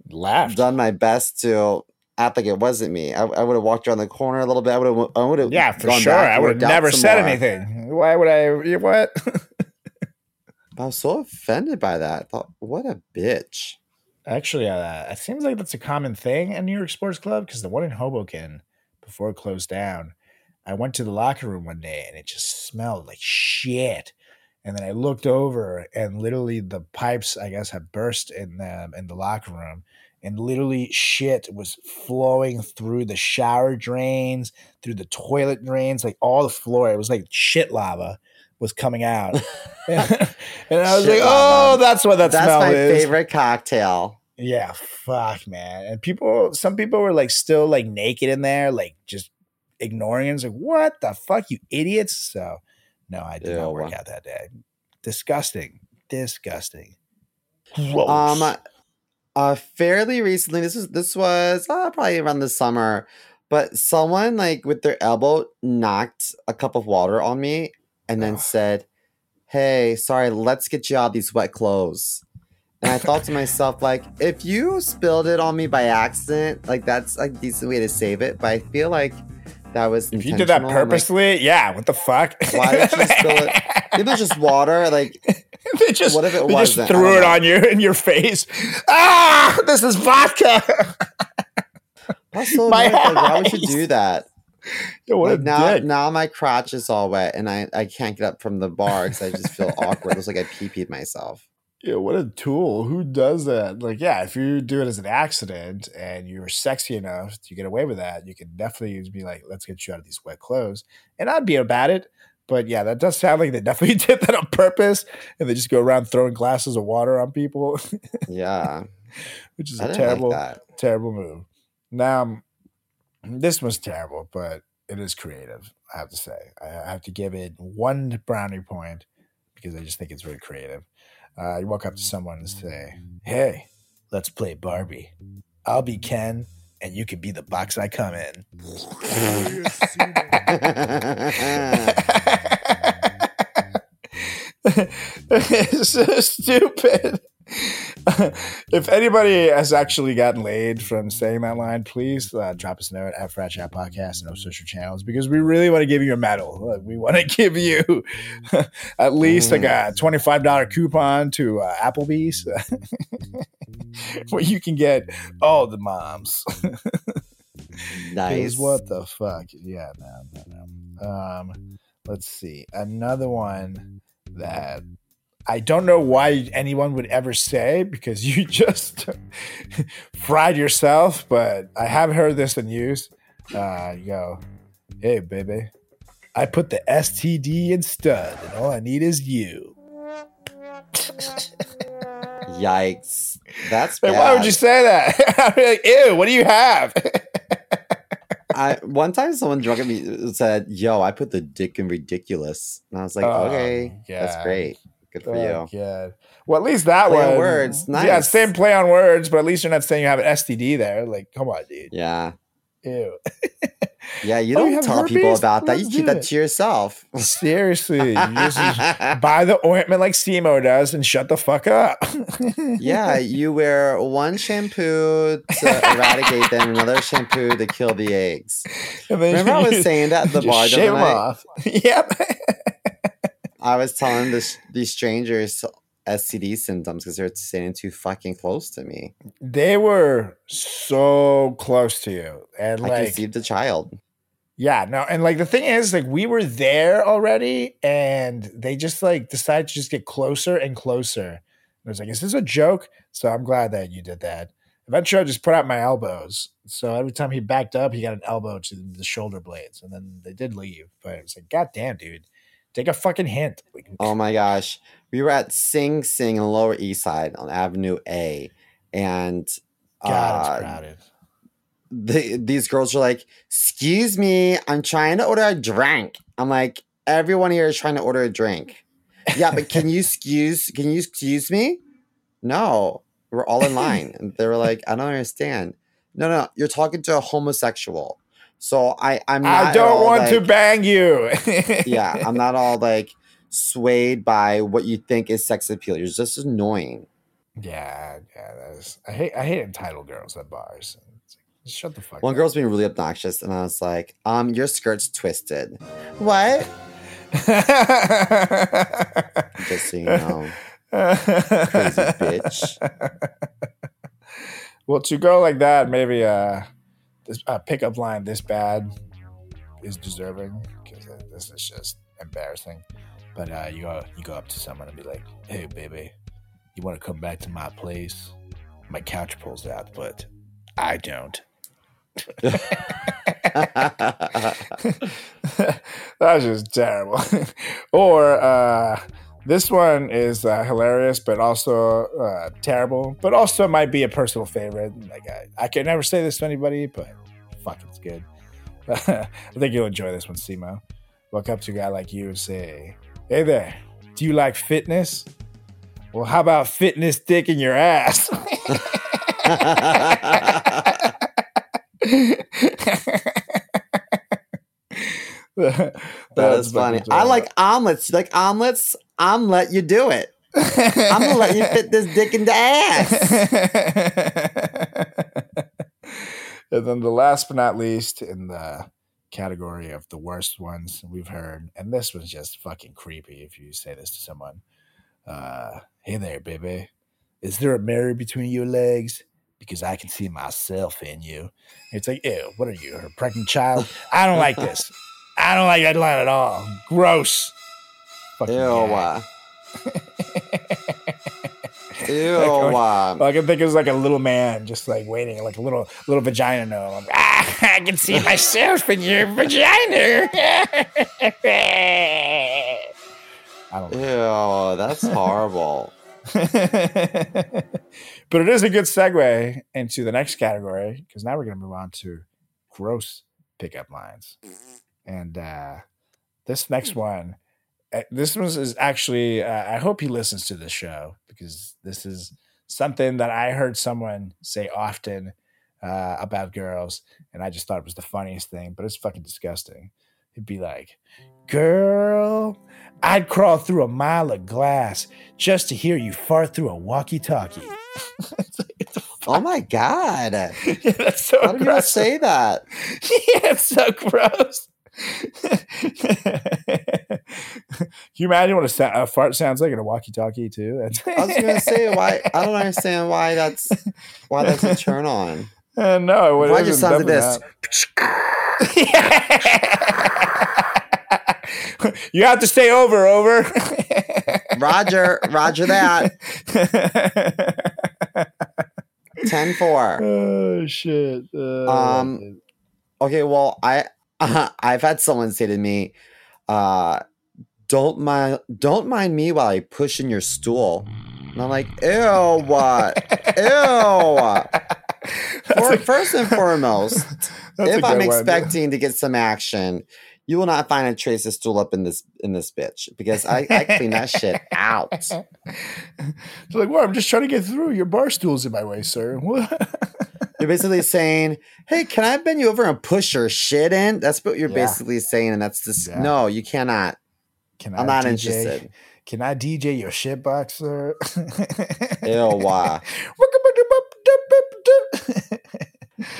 Laughed. done my best to act like it wasn't me. I, I would have walked around the corner a little bit. I would have, I would have, Yeah, for sure. I would have never said more. anything. Why would I? you- What? I was so offended by that. I thought, what a bitch. Actually, uh, it seems like that's a common thing at New York Sports Club because the one in Hoboken, before it closed down, I went to the locker room one day and it just smelled like shit. And then I looked over and literally the pipes, I guess, had burst in the in the locker room, and literally shit was flowing through the shower drains, through the toilet drains, like all the floor. It was like shit lava was coming out, and I was Shit like, "Oh, lava. that's what that That's smell my favorite cocktail. Yeah, fuck, man. And people, some people were like still like naked in there, like just ignoring it. It's like, what the fuck, you idiots? So, no, I did not Ew. work out that day. Disgusting. Disgusting. Gross. Um, uh, fairly recently, this was this was uh, probably around the summer, but someone like with their elbow knocked a cup of water on me and then Ugh. said, "Hey, sorry, let's get you out of these wet clothes." And I thought to myself, like, if you spilled it on me by accident, like that's a decent way to save it. But I feel like that was if you did that. I'm like, purposely, yeah, what the fuck? Why did you spill it? It was just water. Like, they just, What if it they just threw it know. on you in your face. Ah, this is vodka. that's so My annoying. Like, why would you do that? Yo, like now, dick. now my crotch is all wet, and I, I can't get up from the bar because I just feel awkward. It looks like I pee peed myself. Yeah, what a tool. Who does that? Like, yeah, if you do it as an accident and you're sexy enough to get away with that, you can definitely be like, let's get you out of these wet clothes. And I'd be about it. But yeah, that does sound like they definitely did that on purpose. And they just go around throwing glasses of water on people, Yeah, which is I a terrible, like terrible move. Now, um, this was terrible, but it is creative, I have to say. I I have to give it one brownie point because I just think it's very creative. Uh, you walk up to someone and say, Hey, let's play Barbie. I'll be Ken, and you can be the box I come in. it's so stupid. if anybody has actually gotten laid from saying that line, please uh, drop us a note at Frat Chat Podcast and our social channels because we really want to give you a medal. We want to give you at least like a twenty-five dollar coupon to uh, Applebee's, where you can get all the moms. nice. What the fuck? Yeah, no, no, no. Um, let's see. Another one that I don't know why anyone would ever say because you just fried yourself, but I have heard this in use. Uh, you go, hey, baby, I put the STD in stud, and all I need is you. Yikes! That's bad. why would you say that? I'd be like, ew, what do you have? I one time someone drunk at me said, "Yo, I put the dick in ridiculous," and I was like, Oh, "Okay, that's great, good for Oh, you." God. Well, at least that Play on one. words, Yeah, same play on words, but at least you're not saying you have an STD there. Like, come on, dude. Yeah, Ew. Yeah, you Oh, don't you have tell people about that. You Let's keep that to yourself. Seriously, you just buy the ointment like Simo does and shut the fuck up. yeah, you wear one shampoo to eradicate them, another shampoo to kill the eggs. Remember, I was saying that at the bar shave off. Yep. I was telling this these strangers STD symptoms because they're standing too fucking close to me. They were so close to you, and I like conceived a child. Yeah, no, and like the thing is, like we were there already, and they just like decided to just get closer and closer. And I was like, "Is this a joke?" So I'm glad that you did that. Eventually, I just put out my elbows. So every time he backed up, he got an elbow to the shoulder blades, and then they did leave. But it was like, "God damn, dude, take a fucking hint." Oh my gosh. We were at Sing Sing in Lower East Side on Avenue A. And God, uh, it's crowded. the, these girls are like, Excuse me, I'm trying to order a drink. I'm like, Everyone here is trying to order a drink. Yeah, but can you excuse can you excuse me? No, we're all in line. And they were like, I don't understand. No, no, you're talking to a homosexual. So I, I'm not I don't want to bang you. yeah, I'm not all like swayed by what you think is sex appeal. You're just annoying. Yeah, yeah, that is. I hate. I hate entitled girls at bars. Like, just shut the fuck. One up. girl's being really obnoxious, and I was like, um, your skirt's twisted. What? Just so you know. Crazy bitch. Well, to go like that, maybe uh, this a pickup line this bad is deserving because this is just embarrassing. But uh, you go, you go up to someone and be like, "Hey, baby, you want to come back to my place? My couch pulls out, but I don't." That's just terrible. or uh, this one is uh, hilarious, but also uh, terrible, but also might be a personal favorite. Like I, I can never say this to anybody, but fuck, it's good. I think you'll enjoy this one, Simo. Walk up to a guy like you and say, "Hey there, do you like fitness? Well, how about fitness dick in your ass?" that is funny. I like omelets. You like omelets? I'm let you do it. I'm gonna let you fit this dick in the ass. and then the last but not least in the category of the worst ones we've heard, and this was just fucking creepy if you say this to someone. Uh, hey there, baby. Is there a mirror between your legs? Because I can see myself in you. It's like, ew, what are you, her pregnant child? I don't like this. I don't like that line at all. Gross. Fucking Ew. gag. Ew. Like, uh, All I can think is like a little man just like waiting, like a little little vagina no. Like, ah, I can see myself in your vagina. I don't Ew. That's horrible. but it is a good segue into the next category because now we're going to move on to gross pickup lines. And uh, this next one, uh, this one is actually, uh, I hope he listens to this show because this is something that I heard someone say often uh, about girls. And I just thought it was the funniest thing, but it's fucking disgusting. It'd be like, girl, I'd crawl through a mile of glass just to hear you fart through a walkie-talkie. It's like, it's Oh my god. yeah, that's so How do you say that? yeah, it's so gross. Can you imagine what a, sa- a fart sounds like in a walkie-talkie too? I was gonna say why I don't understand why that's why that's a turn on. Uh, no, Why it just is, sounds like this? you have to stay over, over. Roger, Roger that. 10 4. oh shit. Uh, Um, Okay, well, I I've had someone say to me, uh, don't mind don't mind me while I push in your stool. And I'm like, ew, what? Ew. For, first and foremost, if I'm one. expecting to get some action, you will not find a trace of stool up in this in this bitch because I, I clean that shit out. They're like, well, I'm just trying to get through. Your bar stool's in my way, sir. You're basically saying, "Hey, can I bend you over and push your shit in?" That's what you're Yeah. basically saying, and that's just Yeah. no, you cannot. Can I'm I not DJ interested. Can I DJ your shit box, sir? Ew, why?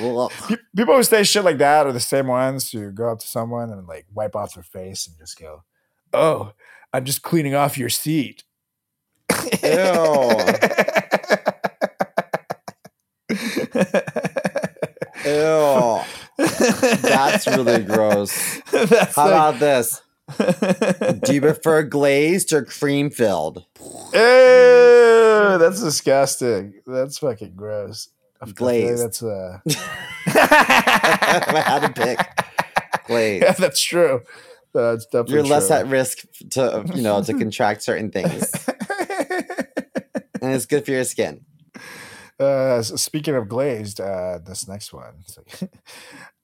Uh, people who say shit like that are the same ones who go up to someone and like wipe off their face and just go, "Oh, I'm just cleaning off your seat." Ew. That's really gross. That's How like- about this? Do you prefer glazed or cream filled? Ew, that's disgusting. That's fucking gross. Glazed. That's uh I had to pick glazed. Yeah, that's true. That's definitely You're less true. at risk to you know to contract certain things, and it's good for your skin. uh, speaking of glazed, uh, this next one.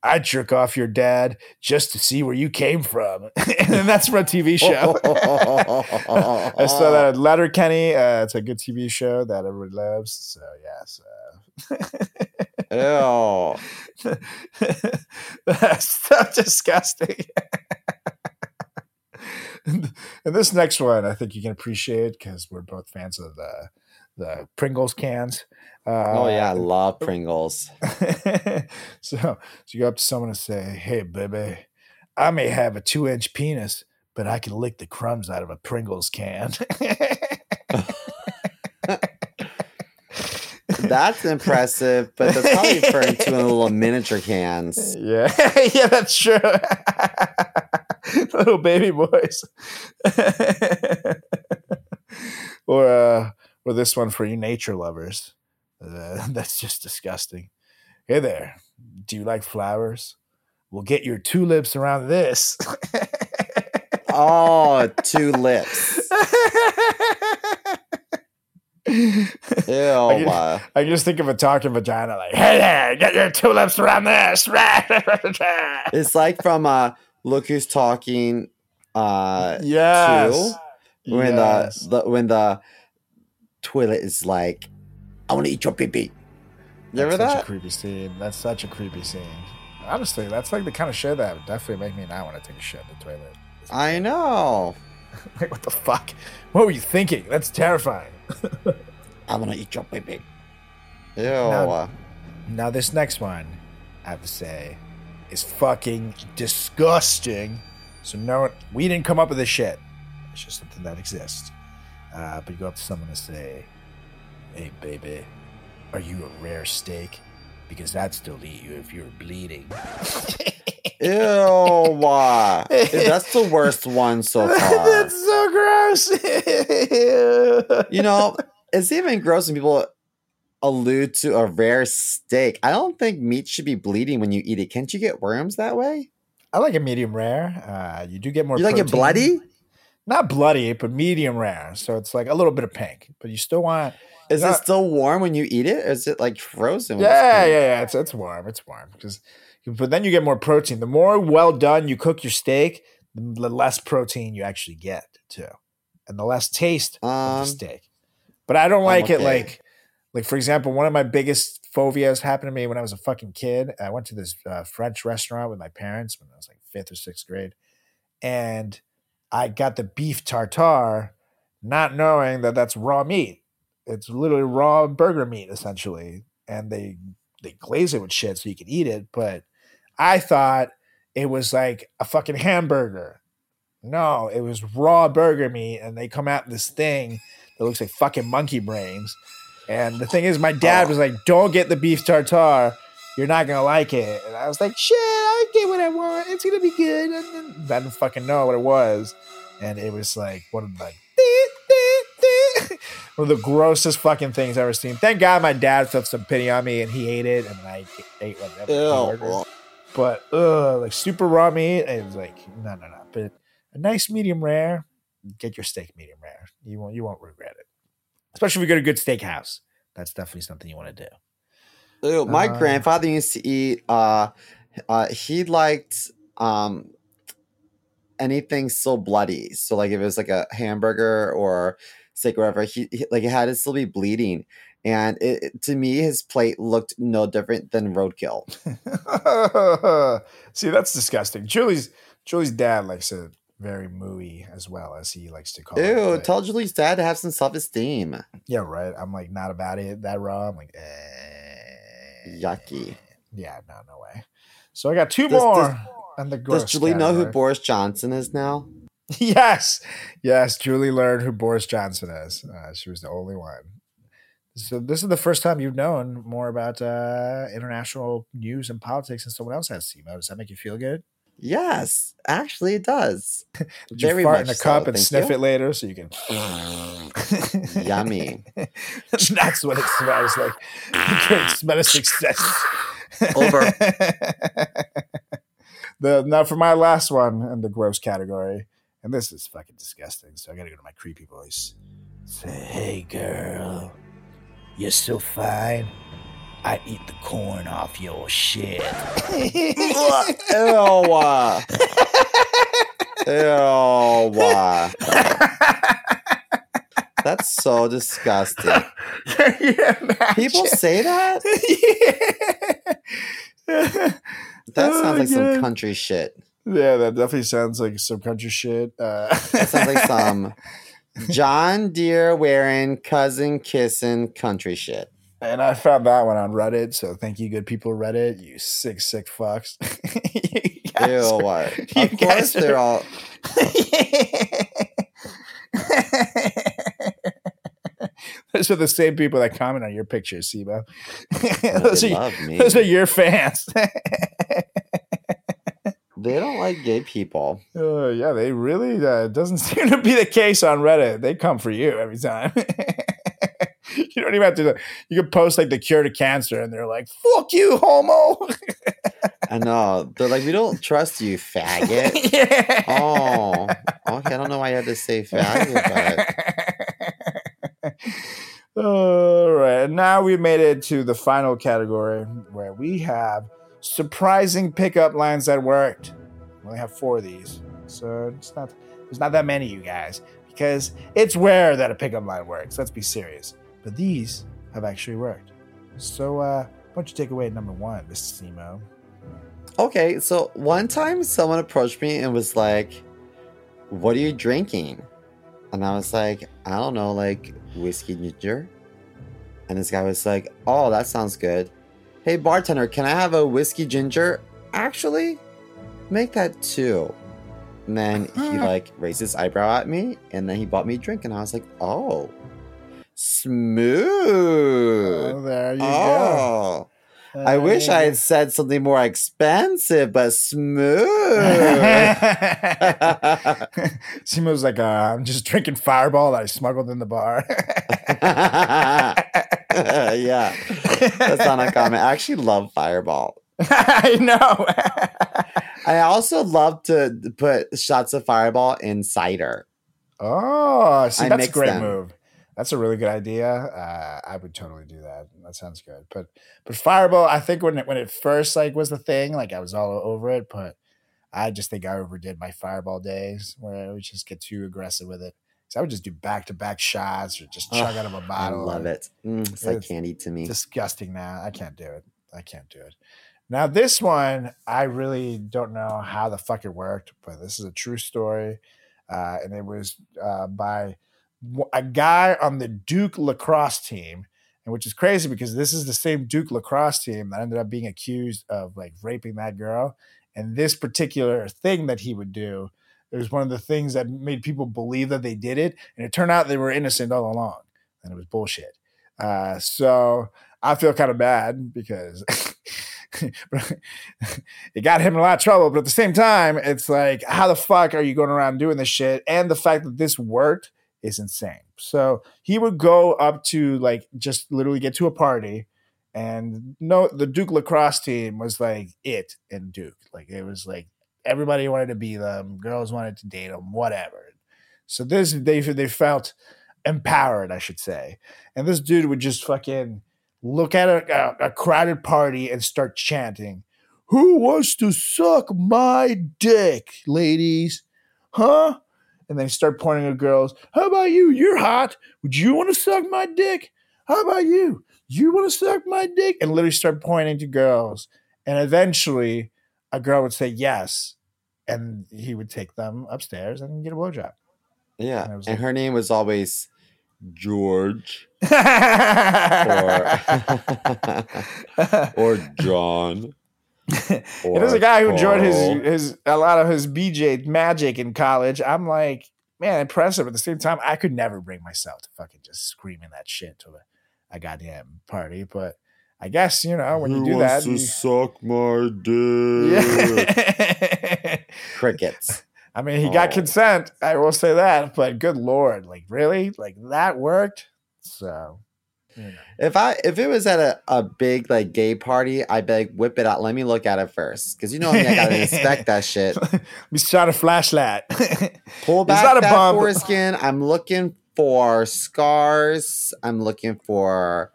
I jerk off your dad just to see where you came from, and that's from a TV show. I saw that at Letterkenny. Uh, it's a good TV show that everybody loves. So yes, Ew. uh, that's so disgusting. and and this next one, I think you can appreciate because we're both fans of the the Pringles cans. Uh, Oh yeah, I love Pringles. so, so you go up to someone and say, "Hey, baby, I may have a two-inch penis, but I can lick the crumbs out of a Pringles can." That's impressive, but that's probably referring to in little miniature cans. yeah, yeah, that's true. Little baby boys, or uh, or this one for you nature lovers. Uh, that's just disgusting. Hey there, do you like flowers? We'll get your tulips around this. Oh, two lips. Ew. I I just think of a talking vagina like, hey there, get your tulips around this. It's like from uh Look Who's Talking uh yes. two, when Yes. the, the when the toilet is like, I want to eat your pee pee. You That's ever such that? a creepy scene. That's such a creepy scene. Honestly, that's like the kind of shit that would definitely make me not want to take a shit in the toilet. I know. Like, what the fuck? What were you thinking? That's terrifying. I want to eat your pee pee. Ew. Now- Now, this next one, I have to say, is fucking disgusting. So, no, we didn't come up with this shit. It's just something that exists. Uh, but you go up to someone and say, "Hey, baby, are you a rare steak? Because I'd still eat you if you were bleeding." Ew. That's the worst one so far. That's so gross. You know, it's even gross when people allude to a rare steak. I don't think meat should be bleeding when you eat it. Can't you get worms that way? I like a medium rare. Uh, you do get more. You like it bloody? Not bloody, but medium rare. So it's like a little bit of pink, but you still want. Is it still warm when you eat it? Or is it like frozen? Yeah, yeah, yeah. It's it's warm. It's warm because, but then you get more protein. The more well done you cook your steak, the less protein you actually get too, and the less taste of Um, the steak. But I don't like it like, like for example, one of my biggest phobias happened to me when I was a fucking kid. I went to this uh, French restaurant with my parents when I was like fifth or sixth grade, and I got the beef tartare, not knowing that that's raw meat. It's literally raw burger meat essentially, and they they glaze it with shit so you can eat it. But I thought it was like a fucking hamburger. No, it was raw burger meat, and they come out this thing that looks like fucking monkey brains. And the thing is, my dad oh. was like, "Don't get the beef tartare. You're not gonna like it." And I was like, "Shit, I get what I want. It's gonna be good." And then I didn't fucking know what it was, and it was like one of the like one of the grossest fucking things I've ever seen. Thank God my dad felt some pity on me and he ate it, and I ate whatever. Ew. But ugh, like super raw meat, it was like no, no, no. But a nice medium rare, get your steak medium rare. You won't, you won't regret it. Especially if you go to a good steakhouse. That's definitely something you want to do. Ew, my Uh, grandfather used to eat uh uh he liked um anything so bloody. So like if it was like a hamburger or steak or whatever, he, he like it had to still be bleeding. and it, to me, his plate looked no different than roadkill. See, that's disgusting. Julie's Julie's dad likes it very mooey as well as he likes to call it. Ew! Tell Julie's dad to have some self esteem. yeah, right. I'm like not about it that raw. I'm like, eh. Yucky. Yeah, no, no way. So I got two Does- more. does- on the Does Julie know who. Boris Johnson is now? yes, yes. Julie learned who Boris Johnson is. Uh, she was the only one. So this is the first time you've known more about uh, international news and politics than someone else has. Simo, does that make you feel good? Yes, actually, it does. Did Very you fart in a cup so, and sniff you. it later so you can? Yummy. That's what it smells like. Great smell of success. Over. the now for my last one in the gross category, and this is fucking disgusting. So I gotta go to my creepy voice. Say, hey girl, you're so fine. I eat the corn off your shit. Ew. Ew. That's so disgusting. People say that? yeah. That Oh sounds my like some country shit. Yeah, that definitely sounds like some country shit. Uh, That sounds like some John Deere wearing, cousin kissing country shit. And I found that one on Reddit, so thank you, good people, Reddit. You sick, sick fucks. You guys Ew. are- What? you Of course, guys they're all. Those are the same people that comment on your pictures, Simo. those, They are, those are your fans. They don't like gay people. Uh, yeah, they really uh, doesn't seem to be the case on Reddit. They come for you every time. you don't even have to. You can post like the cure to cancer, and they're like, "Fuck you, homo." I know. They're like, we don't trust you, faggot. yeah. Oh, okay. I don't know why you had to say faggot, but All right. Now we've made it to the final category where we have surprising pickup lines that worked. We only have four of these. So it's not there's not that many, you guys, because it's rare that a pickup line works. Let's be serious. But these have actually worked. So uh why don't you take away number one, Mr. Simo? okay. So one time someone approached me and was like, What are you drinking? And I was like, I don't know, like whiskey ginger. And this guy was like, Oh, that sounds good. Hey, bartender, can I have a whiskey ginger? Actually, make that two. And then he like raised his eyebrow at me and then he bought me a drink and I was like, Oh, smooth. Oh, there you go. Oh, I wish I had said something more expensive, but smooth. Simo's like, uh, I'm just drinking Fireball that I smuggled in the bar. yeah, that's not uncommon. I actually love Fireball. I know. I also love to put shots of Fireball in cider. oh, see, I that's a great them. move. That's a really good idea. Uh, I would totally do that. That sounds good. But but Fireball, I think when it when it first like was the thing, like I was all over it. But I just think I overdid my Fireball days where I would just get too aggressive with it. So I would just do back to back shots or just chug Ugh, out of a bottle. I love it. Mm, it's like It's candy to me. disgusting now. I can't do it. I can't do it. Now this one, I really don't know how the fuck it worked, but this is a true story, uh, and it was uh, by a guy on the Duke lacrosse team, and which is crazy because this is the same Duke lacrosse team that ended up being accused of like raping that girl, and this particular thing that he would do. It was one of the things that made people believe that they did it, and it turned out they were innocent all along, and it was bullshit. Uh, so I feel kind of bad because it got him in a lot of trouble. But at the same time, it's like, how the fuck are you going around doing this shit? And the fact that this worked is insane. So he would go up to like just literally get to a party. And no, the Duke lacrosse team was like it in Duke. Like it was like everybody wanted to be them, girls wanted to date them, whatever. So this they they felt empowered, I should say. And this dude would just fucking look at a, a, a crowded party and start chanting, Who wants to suck my dick, ladies? Huh? And then he start pointing at girls. How about you? You're hot. Would you want to suck my dick? How about you? You want to suck my dick? And literally start pointing to girls. And eventually, a girl would say yes, and he would take them upstairs and get a blowjob. Yeah. And And like- her name was always George or or John. It is a guy who enjoyed his his a lot of his BJ magic in college. I'm like, man, impressive. At the same time, I could never bring myself to fucking just screaming that shit to a, a goddamn party. But I guess you know when you Who do that, to you- suck my dick? yeah. Crickets. I mean, he got Oh. consent. I will say that. But good lord, like really, like that worked. So, If I if it was at a, a big like gay party, I'd be like whip it out. Let me look at it first. Cause you know me, I gotta inspect that shit. we shot a flashlight. Pull back that a bump? foreskin. I'm looking for scars. I'm looking for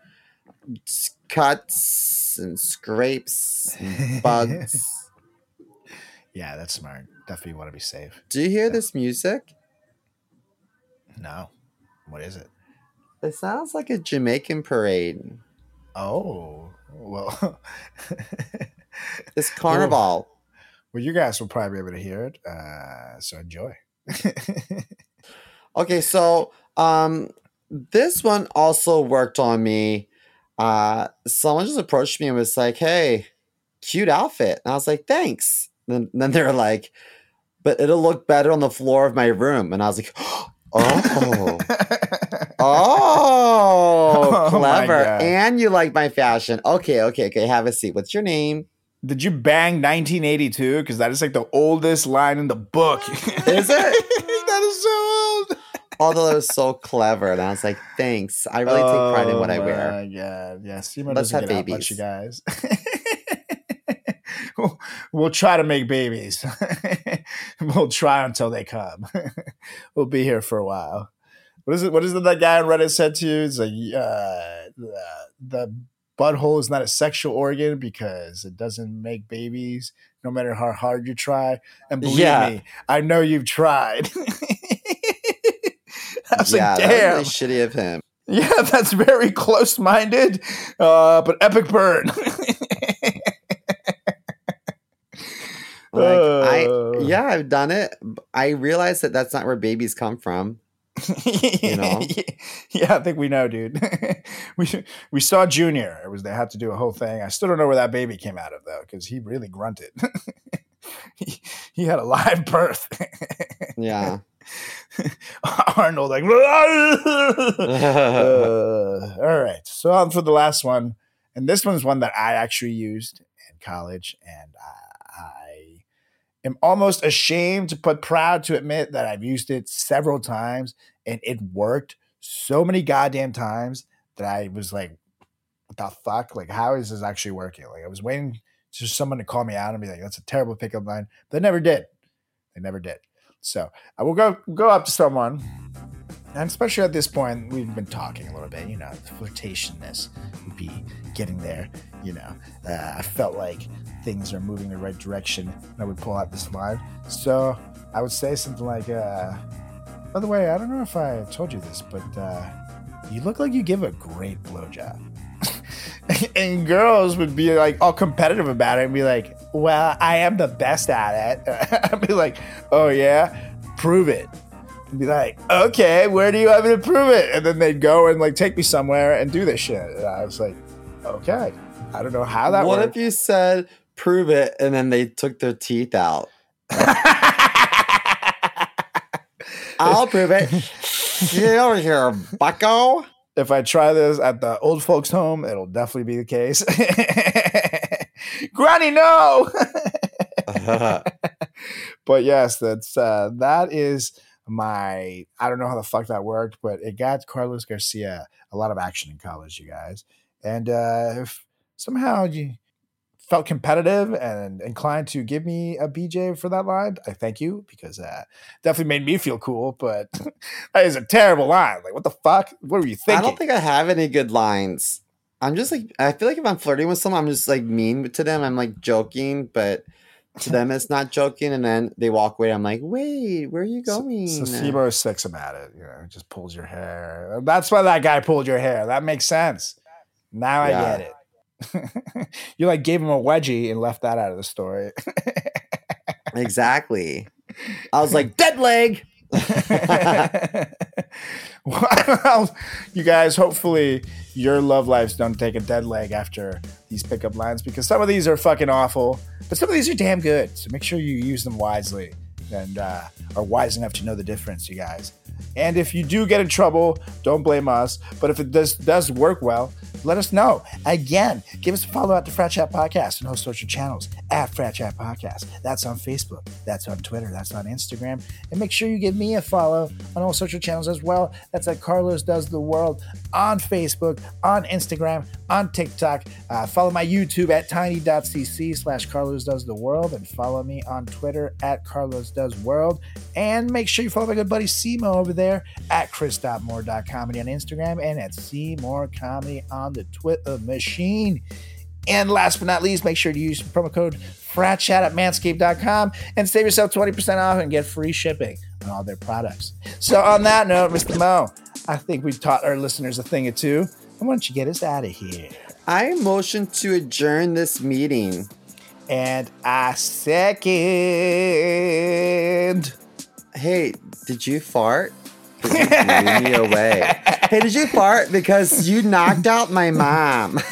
cuts and scrapes and bugs. yeah, that's smart. Definitely want to be safe. Do you hear this music? No, what is it? It sounds like a Jamaican parade. Oh, well, It's carnival. well, you guys will probably be able to hear it. Uh, so enjoy. Okay, so um this one also worked on me. Uh someone just approached me and was like, Hey, cute outfit. And I was like, Thanks. Then then they're like, but it'll look better on the floor of my room. And I was like, Oh, oh, Oh clever. God. and you like my fashion. Okay, okay, okay. Have a seat. What's your name? Did you bang 1982? Because that is like the oldest line in the book. Is it? that is so old. Although it was so clever. And I was like, thanks. I really take pride in what I oh wear. Oh my god, yeah. Seymour Let's have get out much, babies. you guys. we'll, we'll try to make babies. we'll try until they come. we'll be here for a while. What is it? What is it that guy on Reddit said to you? It's like uh, the, the butthole is not a sexual organ because it doesn't make babies, no matter how hard you try. And believe Yeah. me, I know you've tried. I was yeah, like, damn. really shitty of him. Yeah, that's very close minded, uh, but epic burn. Like I, Uh. yeah, I've done it. I realize that that's not where babies come from. you know? Yeah, I think we know, dude. we we saw Junior. It was they had to do a whole thing. I still don't know where that baby came out of though, because he really grunted. he, he had a live birth. Yeah. Arnold like. Uh, all right. So on for the last one, and this one's one that I actually used in college, and I, I am almost ashamed but proud to admit that I've used it several times, and it worked so many goddamn times that I was like, "What the fuck? Like, how is this actually working?" Like, I was waiting for someone to call me out and be like, "That's a terrible pickup line." They never did. They never did. So I will go go up to someone and especially at this point, we've been talking a little bit, you know, flirtationness would be getting there, you know. Uh, I felt like things are moving the right direction, and I would pull out this line. So I would say something like, uh, by the way, I don't know if I told you this, but uh, you look like you give a great blowjob. and girls would be like all competitive about it and be like, well, I am the best at it. I'd be like, oh yeah, prove it and be like, okay, where do you have to prove it? And then they'd go and like take me somewhere and do this shit. And I was like, okay, I don't know how that what worked. if you said prove it and then they took their teeth out? I'll prove it. Get over here, bucko. if I try this at the old folks' home, it'll definitely be the case. Granny, no. but yes, that's uh, that is my. I don't know how the fuck that worked, but it got Carlos Garcia a lot of action in college, you guys. And uh, if somehow you felt competitive and inclined to give me a BJ for that line, I thank you because uh, definitely made me feel cool. But that is a terrible line. Like, what the fuck? What were you thinking? I don't think I have any good lines. I'm just like I feel like if I'm flirting with someone, I'm just like mean to them. I'm like joking, but to them it's not joking, and then they walk away. I'm like, wait, where are you So- going? So, Simo is six about it. You know, just pulls your hair. That's why that guy pulled your hair. That makes sense. Now I get it. you like gave him a wedgie and left that out of the story. exactly. I was like, dead leg. well, you guys, hopefully your love lives don't take a dead leg after these pickup lines because some of these are fucking awful, but some of these are damn good. So make sure you use them wisely and uh, are wise enough to know the difference, you guys. And if you do get in trouble, don't blame us. But if it does does work well, let us know. Again, give us a follow at the Frat Chat Podcast and host social channels at Frat Chat Podcast. That's on Facebook, that's on Twitter, that's on Instagram. And make sure you give me a follow on all social channels as well. That's at Carlos Does the World on Facebook, on Instagram, on TikTok. Uh, follow my YouTube at tiny.cc slash Carlos Does the World and follow me on Twitter at Carlos Does World. And make sure you follow my good buddy Simo over there at chris.moore.comedy on Instagram and at Seymour Comedy on the Twitter machine. And last but not least, make sure to use promo code FRATCHAT at manscaped.com and save yourself 20% off and get free shipping on all their products. So, on that note, Mr. Mo, I think we've taught our listeners a thing or two. And why don't you get us out of here? I motion to adjourn this meeting. And I second. Hey, did you fart? you blew me away. Hey, did you fart? Because you knocked out my mom.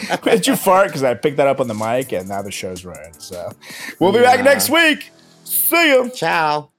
Did you fart? Because I picked that up on the mic and now the show's running. So, we'll be back next week. See you. Ciao.